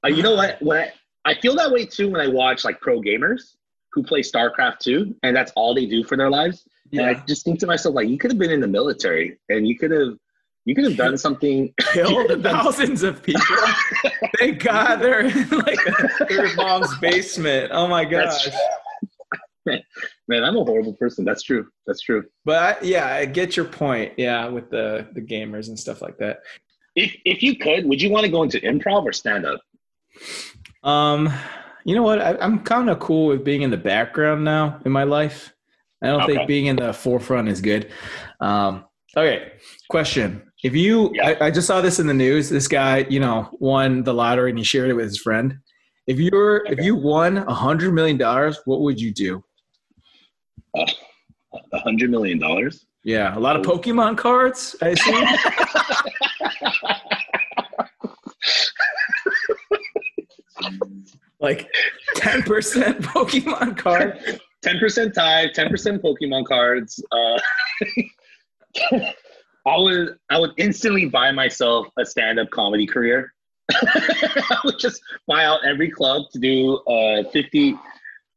Uh, you know what? When I, I feel that way too when I watch like pro gamers who play StarCraft 2 and that's all they do for their lives. And I just think to myself, like, you could have been in the military and you could have you could have done something. Killed thousands of people. Thank God they're in like their mom's basement. Oh my gosh. Man, I'm a horrible person. That's true. That's true. But I, yeah, I get your point. Yeah, with the the gamers and stuff like that. If if you could, would you want to go into improv or stand up? Um, you know what? I, I'm kind of cool with being in the background now in my life. I don't Okay. think being in the forefront is good. Um, okay, question: If you, Yeah. I, I just saw this in the news. This guy, you know, won the lottery and he shared it with his friend. If you're, if you won a hundred million dollars, what would you do? A hundred million dollars? Yeah, a lot of Pokemon cards. I assume. like ten percent Pokemon card. Ten percent tithe, ten percent Pokemon cards. Uh, I would I would instantly buy myself a stand up comedy career. I would just buy out every club to do uh, fifty.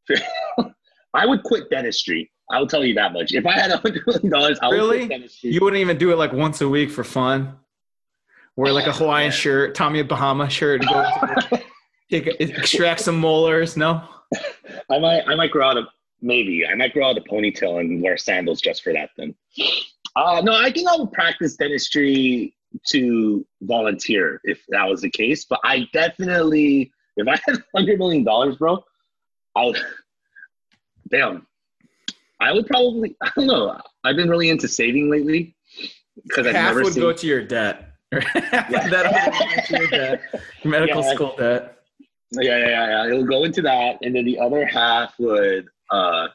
I would quit dentistry. I will tell you that much. If I had a hundred million dollars, I would Really? quit dentistry. You wouldn't even do it like once a week for fun. Wear like a Hawaiian shirt, Tommy Bahama shirt, and go take a, extract some molars. No, I might I might grow out a maybe I might grow out a ponytail and wear sandals just for that then. Uh no, I think I would practice dentistry to volunteer if that was the case. But I definitely if I had hundred million dollars, bro, I would damn. I would probably I don't know. I've been really into saving lately because I've half never would seen go to your debt. Yeah. that would go to your debt, your medical Yeah. school debt. Yeah, yeah, yeah, yeah. It'll go into that, and then the other half would. uh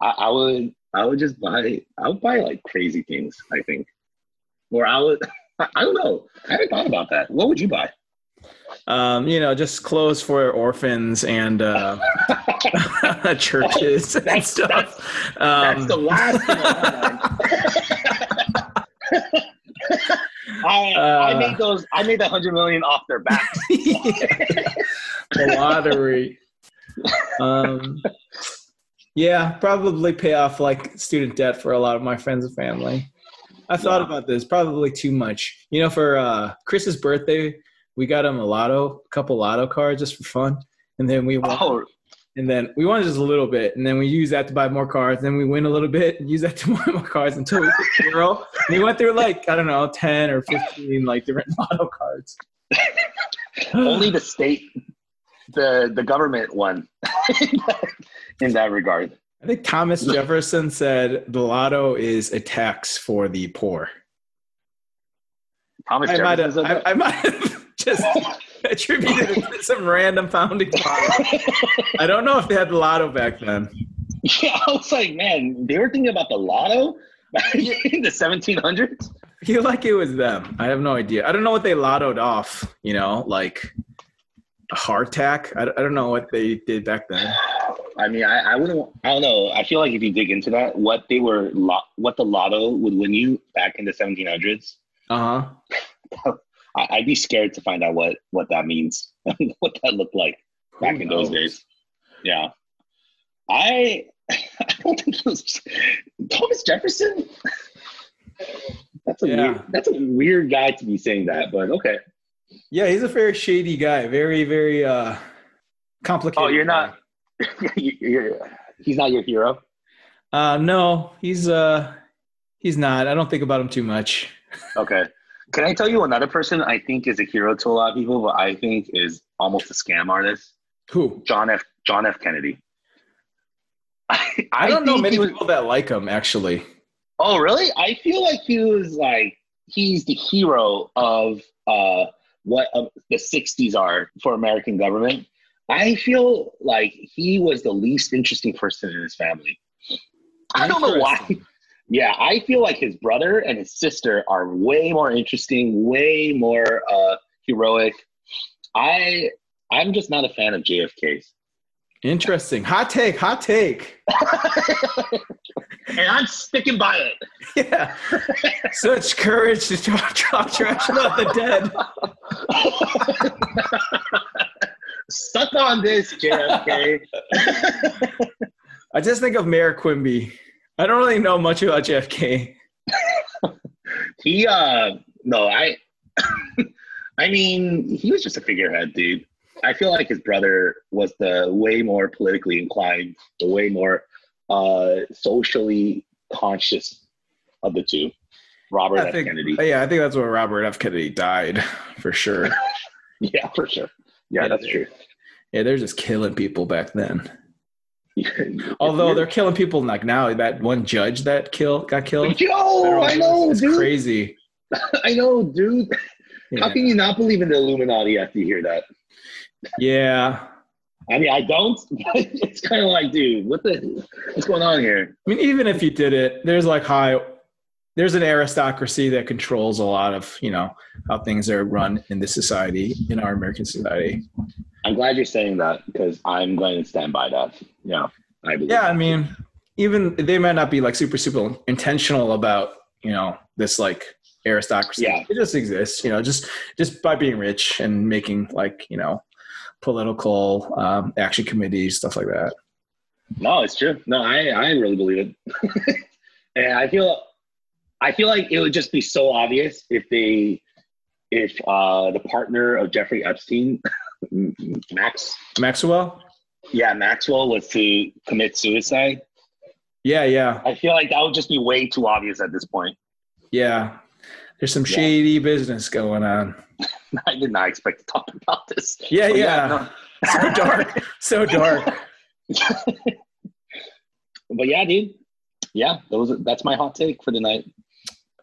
I, I would. I would just buy. I would buy like crazy things. I think, or I would. I, I don't know. I haven't thought about that. What would you buy? Um, you know, just clothes for orphans and uh, churches and That's- stuff. That's Um, the last thing. I, I Uh, made those. I made the hundred million off their backs. the lottery. Um, yeah, probably pay off like student debt for a lot of my friends and family. I thought Yeah. about this. Probably too much. You know, for uh, Chris's birthday, we got him a lotto, a couple lotto cards just for fun, and then we won. Oh, And then we won just a little bit, and then we use that to buy more cards. Then we win a little bit, and use that to buy more cards until we hit zero. We went through like I don't know, ten or fifteen like different lotto cards. only the state, the the government won in that regard. I think Thomas Jefferson said the lotto is a tax for the poor. Thomas I might Jefferson have, I, I might have just attributed it to some random founding father. I don't know if they had the lotto back then. Yeah, I was like, man, they were thinking about the lotto back in the 1700s. I feel like it was them. I have no idea. I don't know what they lottoed off. You know, like attack. I, I don't know what they did back then. I mean, I, I wouldn't. I don't know. I feel like if you dig into that, what they were, lo- what the lotto would win you back in the 1700s, Uh huh. I'd be scared to find out what what that means, what that looked like back in those days. Yeah, I I don't think it was Thomas Jefferson. That's a Yeah. weird, that's a weird guy to be saying that, but okay. Yeah, he's a very shady guy. Very, very uh complicated. Oh, you're guy. not. you're, he's not your hero. Uh, no, he's uh, he's not. I don't think about him too much. Okay. Can I tell you another person I think is a hero to a lot of people, but I think is almost a scam artist? Who? John F. John F. Kennedy. I, I don't know many was- people that like him actually. Oh, really? I feel like he was like he's the hero of uh, what uh, the '60s are for American government. I feel like he was the least interesting person in his family. I don't know why. Yeah, I feel like his brother and his sister are way more interesting, way more uh, heroic. I I'm just not a fan of JFK's. Interesting. Hot take. Hot take. and I'm sticking by it. Yeah. Such courage to talk, talk trash about the dead. Suck on this, JFK. I just think of Mayor Quimby. I don't really know much about JFK. he uh no, I I mean, he was just a figurehead, dude. I feel like his brother was the way more politically inclined, the way more uh socially conscious of the two. Robert I F. think, Kennedy. yeah, I think that's where Robert F. Kennedy died for sure. Yeah, for sure. Yeah, that's true. Yeah, they're just killing people back then. Although they're killing people like now. That one judge that killed got killed. Yo, I know, It's dude. crazy. I know, dude. How can you not believe in the Illuminati after you hear that? yeah. I mean, I don't. But it's kind of like, dude, what the what's going on here? I mean, even if you did it, there's like high, there's an aristocracy that controls a lot of, you know, how things are run in this society, in our American society. I'm glad you're saying that because I'm going to stand by that. Yeah, I believe. Yeah, I mean, even they might not be like super, super intentional about, you know, this like aristocracy. Yeah. It just exists, you know, just just by being rich and making like, you know, political um, action committees, stuff like that. No, it's true. No, I I really believe it, and I feel I feel like it would just be so obvious if they if uh the partner of Jeffrey Epstein, Max, Maxwell? yeah, Maxwell was to commit suicide. Yeah, yeah, I feel like that would just be way too obvious at this point. yeah. There's some Yeah. shady business going on. I did not expect to talk about this. Yeah, But yeah. no. so dark, so dark. But yeah, dude. Yeah, those that's my hot take for the night.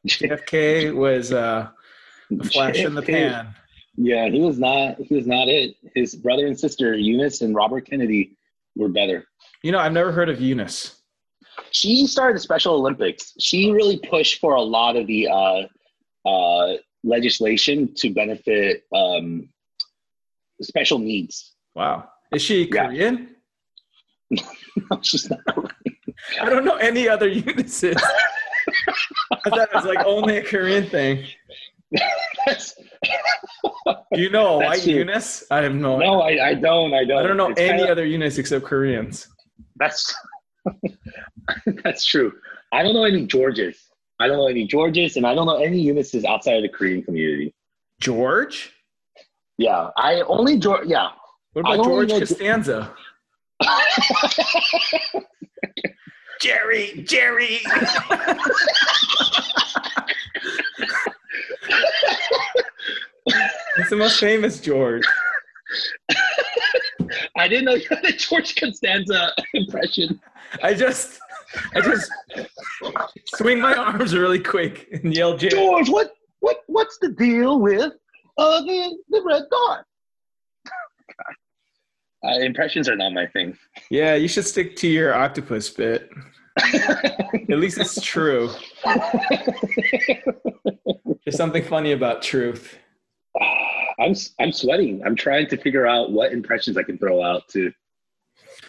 JFK was uh, a flash in the pan. Yeah, he was not. He was not it. His brother and sister, Eunice and Robert Kennedy, were better. You know, I've never heard of Eunice. She started the Special Olympics. She really pushed for a lot of the uh, uh, legislation to benefit um, special needs. Wow, is she Yeah. Korean? She's not. I don't know any other Eunices. I thought it was like only a Korean thing. Do you know a That's white. Eunice? I have no. no, I, I don't. I don't. I don't know It's any kinda- other Eunice except Koreans. That's that's true. I don't know any Georges. I don't know any Georges, and I don't know any Eunices outside of the Korean community. George? Yeah, I only George. Yeah. What about George Costanza? Jerry, Jerry. It's the most famous George. I didn't know you had a George Costanza impression. I just, I just swing my arms really quick and yell Jerry. George, what what what's the deal with uh the, the red dot? uh, impressions are not my thing. Yeah, you should stick to your octopus bit. At least it's true. There's something funny about truth. I'm I'm sweating. I'm trying to figure out what impressions I can throw out to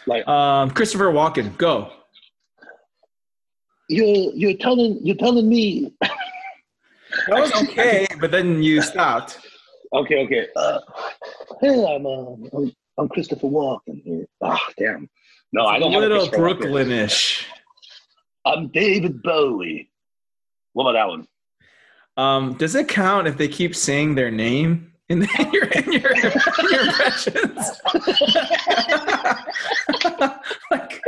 like Um, Christopher Walken, go. You're you're telling you're telling me. That was okay, but then you stopped. okay okay. Uh, hey I'm, uh, I'm I'm Christopher Walken here. Ah damn. No I don't a little Brooklynish. I'm David Bowie. What about that one? Um, does it count if they keep saying their name in, the, your in your, in your impressions? like,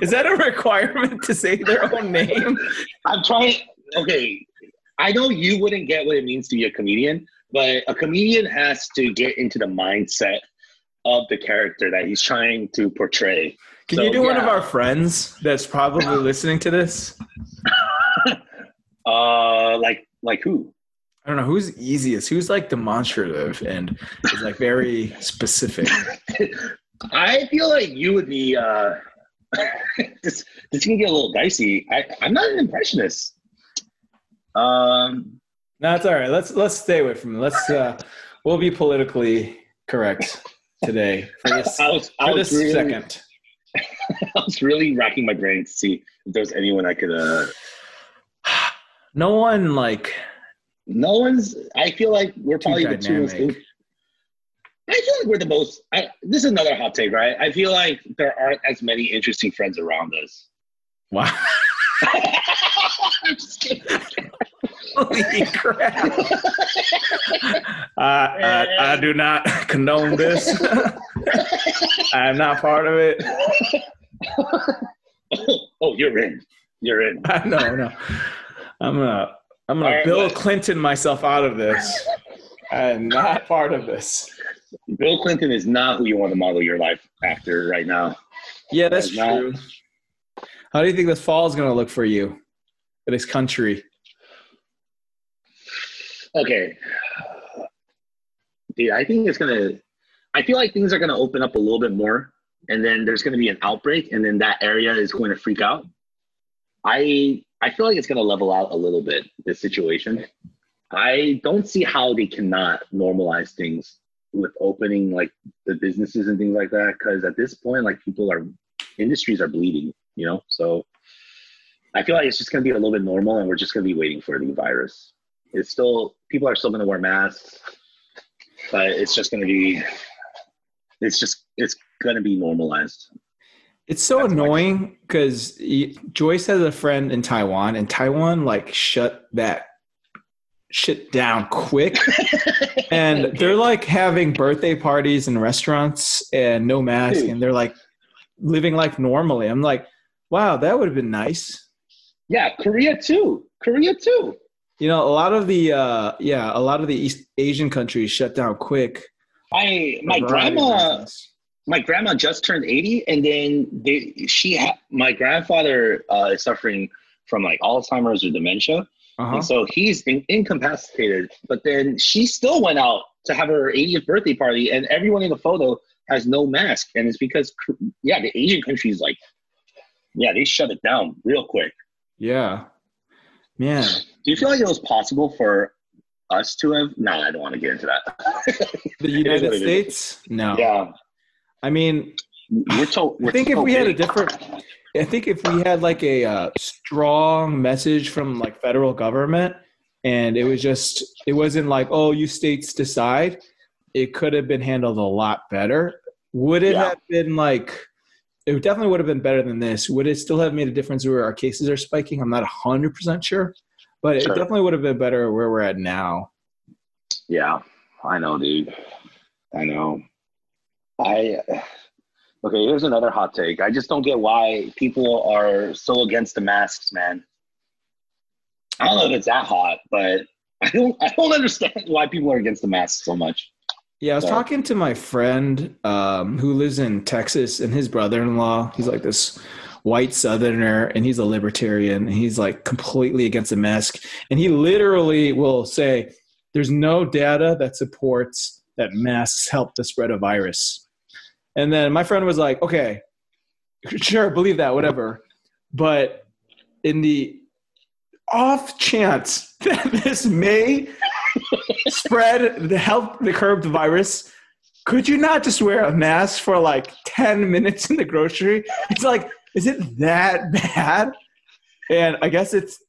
is that a requirement to say their own name? I'm trying okay I know you wouldn't get what it means to be a comedian, but a comedian has to get into the mindset of the character that he's trying to portray. Can So, you do one of our friends that's probably listening to this? Uh, like like who? I don't know who's easiest. Who's like demonstrative and is like very specific. I feel like you would be. Uh, this this can get a little dicey. I, I'm not an impressionist. Um, No, it's all right. Let's let's stay away from it. Let's uh we'll be politically correct today for this I was I for this really, second. I was really racking my brain to see if there's anyone I could. Uh, No one like no one's. I feel like we're probably the two most. I feel like we're the most. I, this is another hot take, right? I feel like there aren't as many interesting friends around us. Wow. I'm just kidding. Holy crap. I, I, I do not condone this. I am not part of it. oh, you're in. You're in. No, no. I'm gonna I'm gonna right, Bill Clinton myself out of this. I am not part of this. Bill Clinton is not who you want to model your life after right now. Yeah, that's true. How do you think this fall is gonna look for you? For this country? Okay. Dude, I think it's gonna I feel like things are gonna open up a little bit more and then there's gonna be an outbreak and then that area is going to freak out. I I feel like it's gonna level out a little bit, this situation. I don't see how they cannot normalize things with opening like the businesses and things like that. Cause at this point, like people are industries are bleeding, you know? So I feel like it's just gonna be a little bit normal and we're just gonna be waiting for the virus it's still people are still going to wear masks but it's just going to be it's just it's going to be normalized It's so That's annoying because Joyce has a friend in Taiwan, and Taiwan like shut that shit down quick. and they're like having birthday parties in restaurants and no mask, Dude. and they're like living life normally. I'm like, wow, that would have been nice. yeah korea too korea too You know, a lot of the uh, yeah, a lot of the East Asian countries shut down quick. i my for a variety of grandma reasons. My grandma just turned 80 and then they she ha- my grandfather uh, is suffering from like alzheimer's or dementia Uh-huh. And so he's in- incapacitated, but then she still went out to have her 80th birthday party, and everyone in the photo has no mask. And it's because, yeah, the Asian countries, like, yeah, they shut it down real quick. Yeah, man. Do you feel like it was possible for us to have? No, I don't want to get into that. The United what it is. States? No. Yeah, I mean, we're so. We're I think if we had a different, I think if we had like a uh, strong message from like federal government, and it was just, it wasn't like, oh, you states decide. It could have been handled a lot better. Would it Yeah. have been like? It definitely would have been better than this. Would it still have made a difference where our cases are spiking? I'm not hundred percent sure, but it Sure. definitely would have been better where we're at now. Yeah, I know, dude. I know. I okay. Here's another hot take. I just don't get why people are so against the masks, man. I don't know if it's that hot, but I don't. I don't understand why people are against the masks so much. Yeah, I was talking to my friend um, who lives in Texas, and his brother-in-law. He's like this white Southerner, and he's a libertarian. And he's like completely against the mask, and he literally will say, "There's no data that supports that masks help the spread of virus." And then my friend was like, "Okay, sure, believe that, whatever," but in the off chance that this may spread the help the curb the virus could you not just wear a mask for like 10 minutes in the grocery? It's like is it that bad? And i guess it's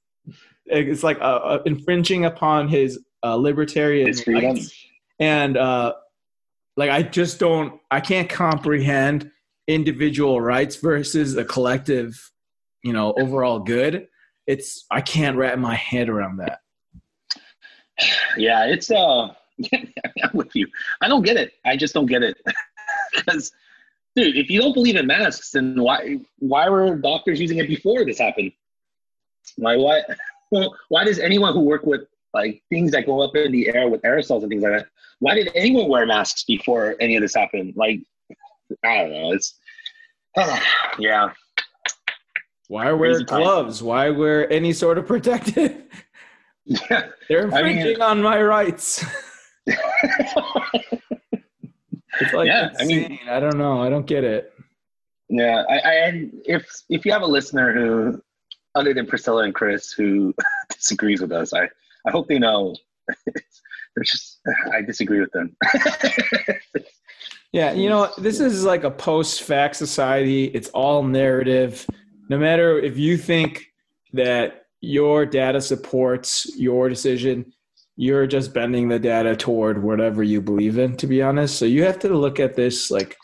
it's like uh, uh, infringing upon his uh, libertarian His rights. and uh like i just don't i can't comprehend individual rights versus a collective you know overall good it's i can't wrap my head around that Yeah, it's uh. I'm with you. I don't get it. I just don't get it. Because, dude, if you don't believe in masks, then why why were doctors using it before this happened? Why why well, why does anyone who work with like things that go up in the air with aerosols and things like that? Why did anyone wear masks before any of this happened? Like, I don't know. It's yeah. Why wear Crazy time. gloves? Why wear any sort of protective? Yeah. They're I mean- infringing on my rights. It's like Yeah, I mean- I don't know. I don't get it. Yeah, I, I and if if you have a listener who, other than Priscilla and Chris, who disagrees with us, I I hope they know. They're just I disagree with them. Yeah, you know, this is like a post-fact society. It's all narrative. No matter if you think that your data supports your decision, you're just bending the data toward whatever you believe in, to be honest. So you have to look at this like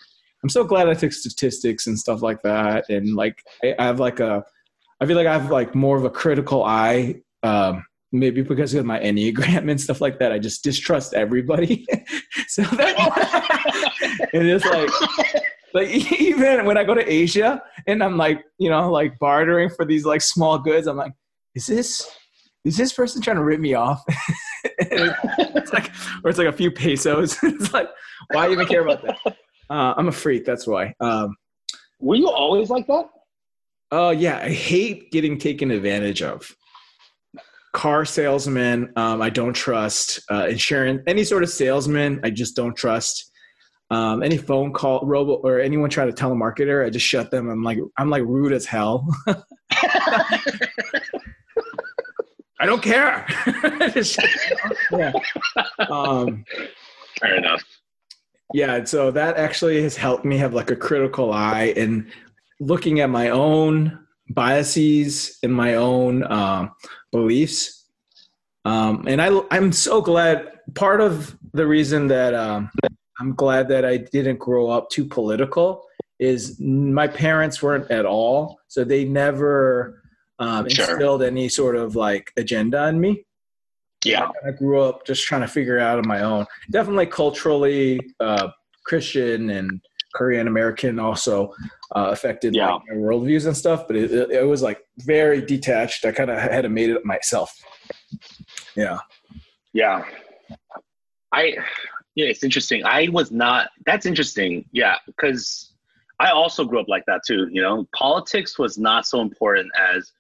I'm so glad I took statistics and stuff like that. And like I, I have like a I feel like I have like more of a critical eye. Um maybe because of my Enneagram and stuff like that. I just distrust everybody. so that and it's like like even when I go to Asia and I'm like, you know, like bartering for these like small goods, I'm like, is this is this person trying to rip me off? It's like or it's like a few pesos. it's like, why even care about that? Uh, I'm a freak, that's why. Um Were you always like that? Oh yeah, I hate getting taken advantage of. Car salesman, um, I don't trust. Uh, insurance, any sort of salesman, I just don't trust. Um, any phone call, robo, or anyone try to telemarketer, I just shut them. I'm like, I'm like rude as hell. I don't care. Just shut them off. yeah. Um, Fair enough. yeah so that actually has helped me have like a critical eye in looking at my own biases and my own um, beliefs um, and I, i'm so glad part of the reason that um, i'm glad that i didn't grow up too political is my parents weren't at all so they never um, Sure. instilled any sort of like agenda in me Yeah. I grew up just trying to figure it out on my own. Definitely culturally uh, Christian and Korean American also uh, affected Yeah. like, my worldviews and stuff, but it, it, it was like very detached. I kind of had to made it myself. Yeah. Yeah. I yeah, it's interesting. I was not that's interesting. Yeah, because I also grew up like that too, you know. Politics was not so important as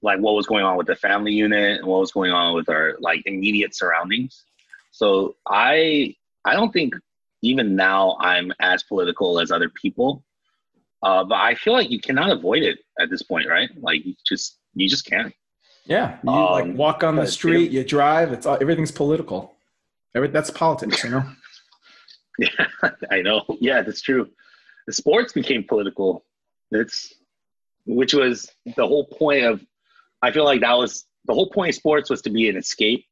like what was going on with the family unit and what was going on with our like immediate surroundings. So I I don't think even now I'm as political as other people. Uh, but I feel like you cannot avoid it at this point, right? Like you just you just can't. Yeah. You Um, like walk on the street, you drive, it's all, everything's political. Every, that's politics, you know? Yeah, I know. Yeah, that's true. The sports became political. It's which was the whole point of. I feel like that was the whole point of sports was to be an escape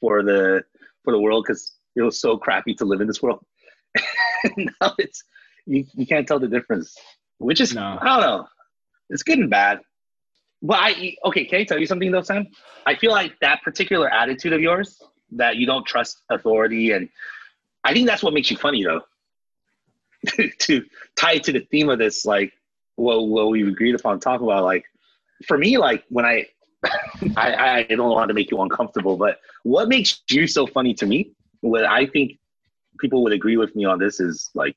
for the for the world because it was so crappy to live in this world. now it's you, you can't tell the difference, which is No. I don't know. It's good and bad. But I okay. Can I tell you something though, Sam? I feel like that particular attitude of yours that you don't trust authority and I think that's what makes you funny, though. to tie it to the theme of this, like what what we've agreed upon talk about, like for me, like when I, I I don't know how to make you uncomfortable, but what makes you so funny to me? What I think people would agree with me on this is like,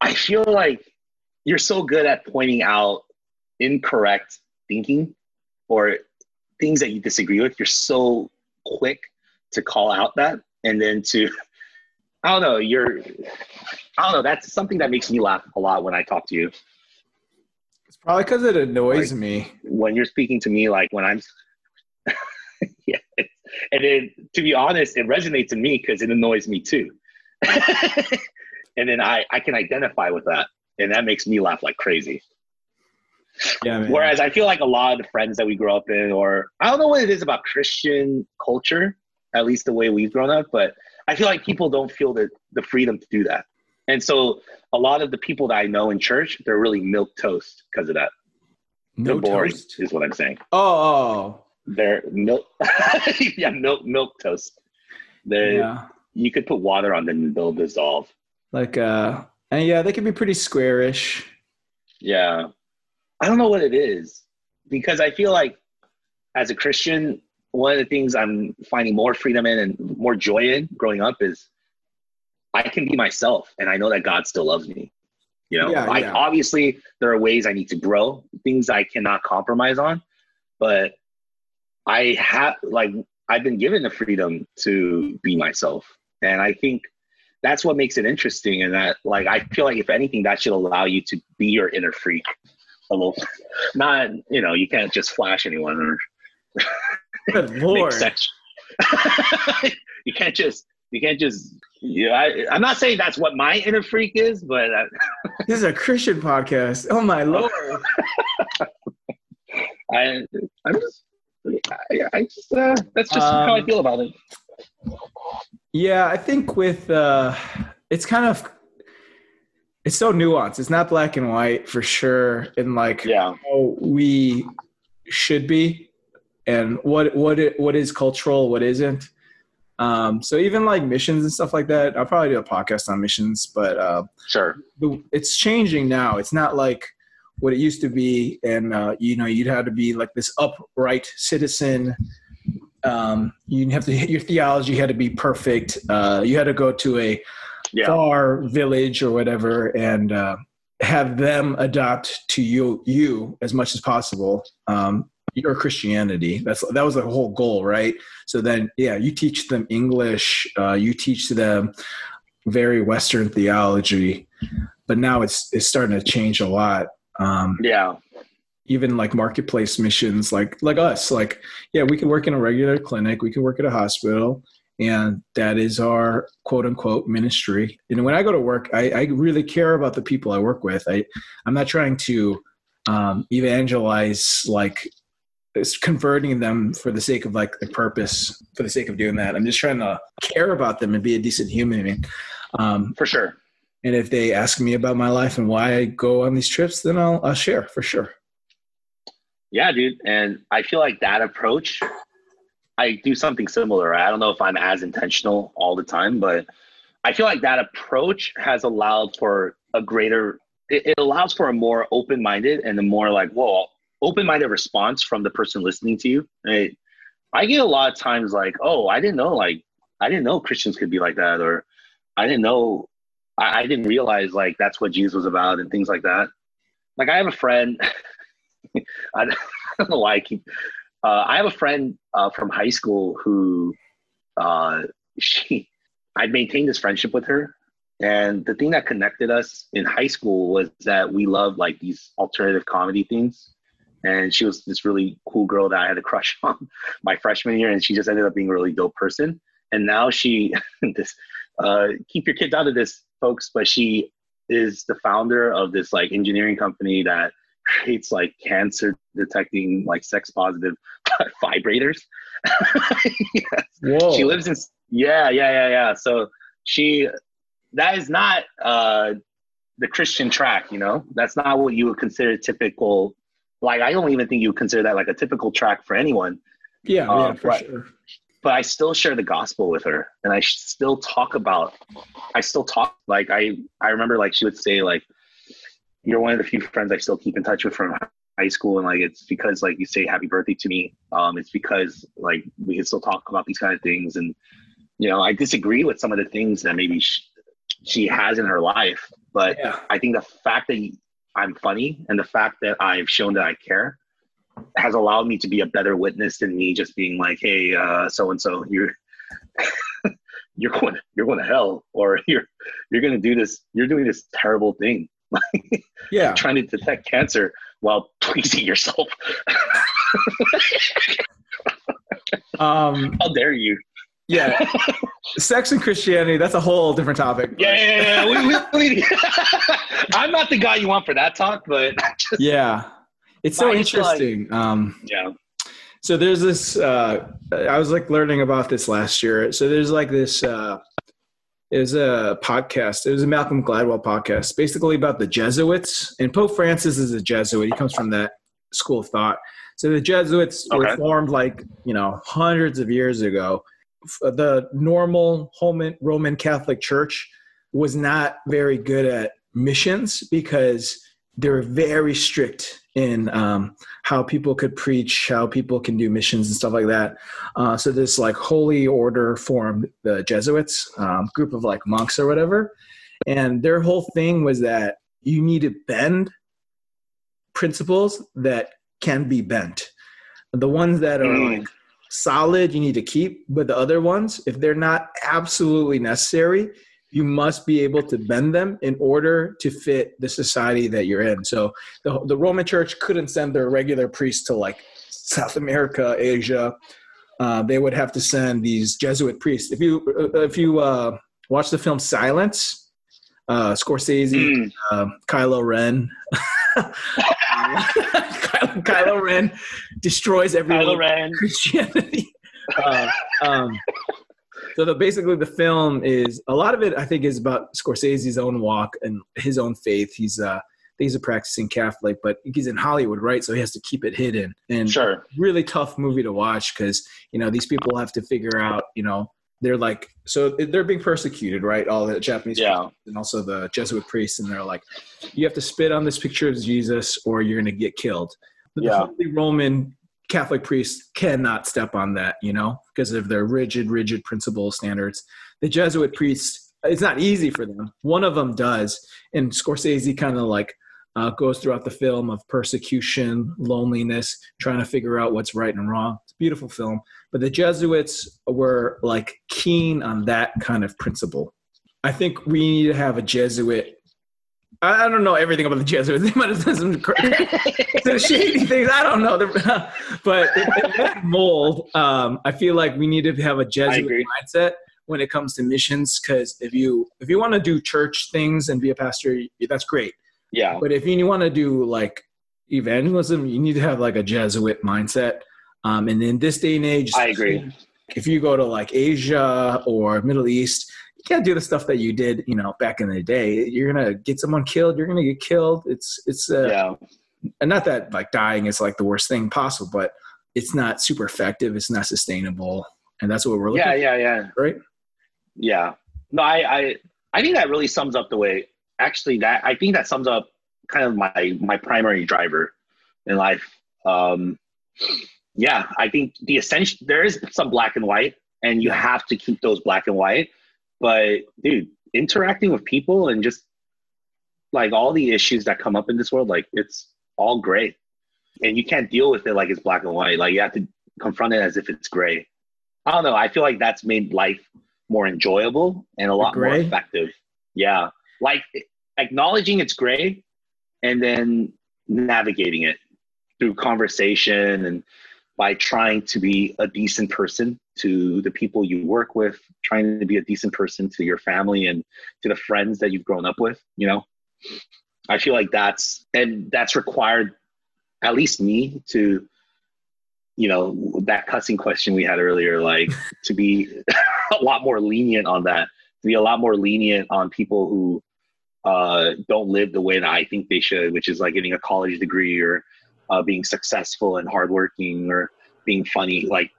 I feel like you're so good at pointing out incorrect thinking or things that you disagree with. You're so quick to call out that and then to I don't know, you're I don't know, that's something that makes me laugh a lot when I talk to you. It's probably because it annoys Like- me. When you're speaking to me like when I'm. And then to be honest, it resonates in me because it annoys me too. and then I, I can identify with that. And that makes me laugh like crazy. Yeah, man. Whereas I feel like a lot of the friends that we grew up in, or I don't know what it is about Christian culture, at least the way we've grown up, but I feel like people don't feel the, the freedom to do that. And so a lot of the people that I know in church, they're really milk toast because of that. no they're boring, toast. is what I'm saying. Oh, oh, oh. They're milk, yeah, milk, milk toast. They, yeah. you could put water on them and they'll dissolve. Like, uh, and yeah, they can be pretty squarish. Yeah. I don't know what it is because I feel like as a Christian, one of the things I'm finding more freedom in and more joy in growing up is I can be myself and I know that God still loves me. You know, Yeah, like yeah. obviously there are ways I need to grow, things I cannot compromise on, but I have like I've been given the freedom to be myself. And I think that's what makes it interesting. And that like I feel like if anything, that should allow you to be your inner freak a little not, you know, you can't just flash anyone or Good lord. sex. you can't just you can't just yeah, I, I'm not saying that's what my inner freak is, but uh, This is a Christian podcast. Oh my lord. I, I'm just, I, I just, uh, that's just how I Um, feel about it. Yeah, I think with uh it's kind of it's so nuanced. It's not black and white for sure. And like Yeah, how we should be and what what it, what is cultural, what isn't. Um, so even like missions and stuff like that, I'll probably do a podcast on missions, but uh, sure. the, it's changing now. It's not like what it used to be, and uh, you know, you'd have to be like this upright citizen. Um, you have to your theology had to be perfect. Uh, you had to go to a Yeah, far village or whatever and uh, have them adopt to you you as much as possible um, your christianity. That's that was the whole goal right? So then yeah you teach them english uh, you teach them very western theology. But now it's it's starting to change a lot um, yeah, even like marketplace missions like like us like yeah we can work in a regular clinic we can work at a hospital and that is our quote unquote ministry. And when i go to work i, I really care about the people i work with. I i'm not trying to um, evangelize like it's converting them for the sake of like the purpose for the sake of doing that. I'm just trying to care about them and be a decent human um, for sure. And if they ask me about my life and why i go on these trips then i'll, I'll share for sure Yeah, dude. And I feel like that approach, I do something similar. I don't know if I'm as intentional all the time, but I feel like that approach has allowed for a greater, it, it allows for a more open minded and a more like, whoa, open minded response from the person listening to you. Right? I get a lot of times like, oh, I didn't know, like, I didn't know Christians could be like that, or I didn't know, I, I didn't realize like that's what Jesus was about and things like that. Like, I have a friend. I don't know why I keep. Uh, I have a friend uh, from high school who uh, she. I maintained this friendship with her, and the thing that connected us in high school was that we loved like these alternative comedy things. And she was this really cool girl that I had a crush on my freshman year, and she just ended up being a really dope person. And now she, this, uh, keep your kids out of this, folks, but she is the founder of this like engineering company that creates like cancer detecting like sex positive vibrators. Yes. whoa She lives in yeah, yeah, yeah, yeah. So she that is not uh the Christian track, you know? That's not what you would consider typical like I don't even think you would consider that like a typical track for anyone. yeah uh, yeah for right. sure But I still share the gospel with her and I still talk about I still talk like I I remember like she would say like you're one of the few friends I still keep in touch with from high school and like it's because like you say happy birthday to me. Um it's because like we can still talk about these kind of things and you know i disagree with some of the things that maybe she, she has in her life but yeah. I think the fact that i'm funny and the fact that i've shown that i care has allowed me to be a better witness than me just being like hey uh so and so you're you're going you're going to hell or you're you're going to do this you're doing this terrible thing yeah trying to detect cancer while pleasing yourself. um How dare you? yeah sex and christianity that's a whole different topic Yeah, yeah, yeah. yeah. We, we, we, I'm not the guy you want for that talk, but just, yeah it's so I like- interesting um yeah. so there's this uh i was like learning about this last year. So there's like this uh is a podcast. It was a malcolm gladwell podcast basically about the jesuits. And pope francis is a jesuit. He comes from that school of thought. So the jesuits were formed like you know hundreds of years ago. The normal Roman Roman Catholic Church was not very good at missions because they're very strict in um, how people could preach, how people can do missions and stuff like that. Uh, so this like holy order formed the Jesuits, um, group of like monks or whatever, and their whole thing was that you need to bend principles that can be bent. The ones that are Mm. like solid, you need to keep, but the other ones, if they're not absolutely necessary, you must be able to bend them in order to fit the society that you're in. So the, the Roman Church couldn't send their regular priests to like South America, Asia. Uh, they would have to send these Jesuit priests. If you uh, if you uh, watch the film Silence, uh, Scorsese, Mm. Kylo Ren. Kylo, Kylo Ren destroys every Kylo Ren. Christianity. Uh, um, so the, basically, the film is a lot of it. I think is about Scorsese's own walk and his own faith. He's uh, he's a practicing Catholic, but he's in Hollywood, right? So he has to keep it hidden. And Sure. really tough movie to watch because you know these people have to figure out. You know, they're like so they're being persecuted, right? All the Japanese Yeah. and also the Jesuit priests, and they're like, you have to spit on this picture of Jesus or you're going to get killed. The Yeah. Holy Roman Catholic priests cannot step on that, you know, because of their rigid, rigid principle standards. The Jesuit priests, it's not easy for them. One of them does, and Scorsese kind of like uh, goes throughout the film of persecution, loneliness, trying to figure out what's right and wrong. It's a beautiful film, but the Jesuits were like keen on that kind of principle. I think we need to have a Jesuit. I I don't know everything about the Jesuits. They might have done some, some shady things. I don't know. But in, that mold, um, I feel like we need to have a Jesuit mindset when it comes to missions. Because if you if you want to do church things and be a pastor, that's great. Yeah. But if you want to do like evangelism, you need to have like a Jesuit mindset. Um, and in this day and age, I agree. If you go to like Asia or Middle East, can't do the stuff that you did, you know, back in the day. You're gonna get someone killed. You're gonna get killed. It's it's uh, Yeah. and not that like dying is like the worst thing possible, but it's not super effective. It's not sustainable, and that's what we're looking. Yeah. Yeah. Yeah. Right. Yeah. No, I, I, I think that really sums up the way. Actually, that I think that sums up kind of my my primary driver in life. Um, yeah, I think the essential there is some black and white, and you have to keep those black and white. But dude, interacting with people and just like all the issues that come up in this world, like it's all gray, and you can't deal with it like it's black and white. Like you have to confront it as if it's gray. I don't know. I feel like that's made life more enjoyable and a lot more effective. Yeah. Like acknowledging it's gray and then navigating it through conversation and by trying to be a decent person to the people you work with, trying to be a decent person to your family and to the friends that you've grown up with, you know? I feel like that's and that's required at least me to you know that cussing question we had earlier like to be a lot more lenient on that to be a lot more lenient on people who uh, don't live the way that i think they should which is like getting a college degree or uh, being successful and hardworking or being funny like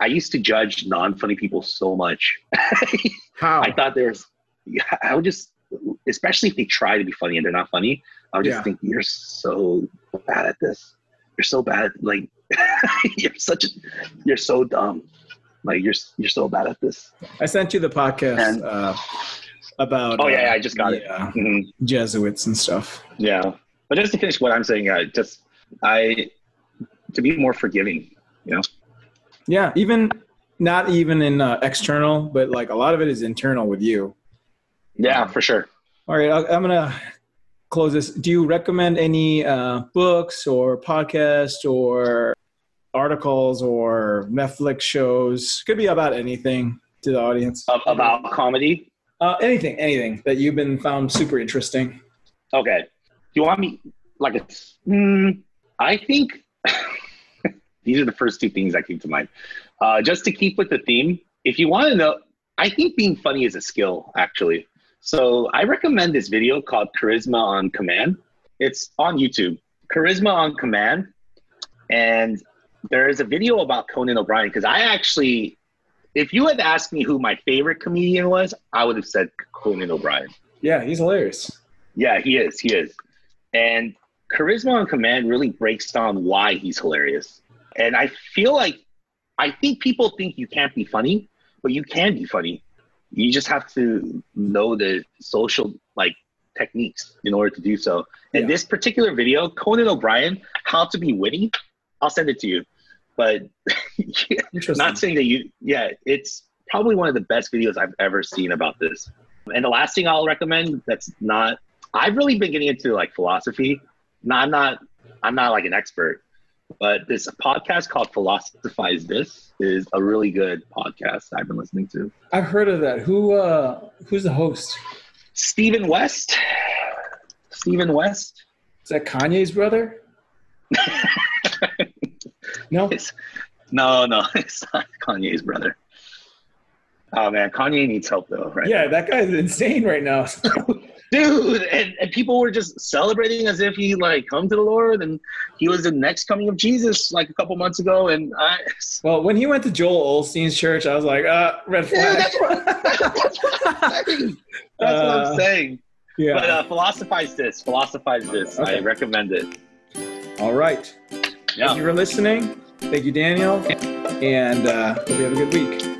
i used to judge non-funny people so much How? i thought there's i would just especially if they try to be funny and they're not funny i would just Yeah. think you're so bad at this you're so bad at like you're such a you're so dumb like you're you're so bad at this I sent you the podcast And- uh, about. oh yeah, uh, yeah i just got it yeah, Mhm. Jesuits and stuff. yeah but just to finish what i'm saying i just i to be more forgiving you know Yeah, even not even in uh, external, but like a lot of it is internal with you. yeah for sure All right, I'm gonna close this. Do you recommend any uh, books or podcasts or articles or Netflix shows? Could be about anything to the audience. About comedy Uh, anything, anything that you've been found super interesting. Okay. Do you want me like a? Mm, I think these are the first two things that came to mind. Uh, just to keep with the theme, if you want to know, I think being funny is a skill actually. So I recommend this video called Charisma on Command. It's on YouTube. Charisma on Command, and there is a video about Conan O'Brien because I actually, if you had asked me who my favorite comedian was, I would have said Conan O'Brien. Yeah, he's hilarious. Yeah, he is. He is. And Charisma on Command really breaks down why he's hilarious. And I feel like I think people think you can't be funny, but you can be funny. You just have to know the social like techniques in order to do so. And Yeah. this particular video, Conan O'Brien, how to be witty, I'll send it to you. But not saying that you yeah it's probably one of the best videos i've ever seen about this and the last thing i'll recommend that's not i've really been getting into like philosophy no, i'm not i'm not like an expert but this podcast called philosophize this is a really good podcast i've been listening to I've heard of that. Who uh who's the host? stephen west stephen west Is that Kanye's brother? no. It's- no no it's not kanye's brother oh man kanye needs help though right Yeah, that guy's insane right now. dude and, and people were just celebrating as if he like come to the lord and he was the next coming of jesus like a couple months ago and i well, when he went to Joel Osteen's church, I was like, uh, red Dude, flag. that's what, that's what i'm saying that's what Uh, i'm saying yeah. but uh, philosophize this philosophize this Okay. i recommend it All right. yeah Thank you for listening. Thank you, Daniel. And uh, hope you have a good week.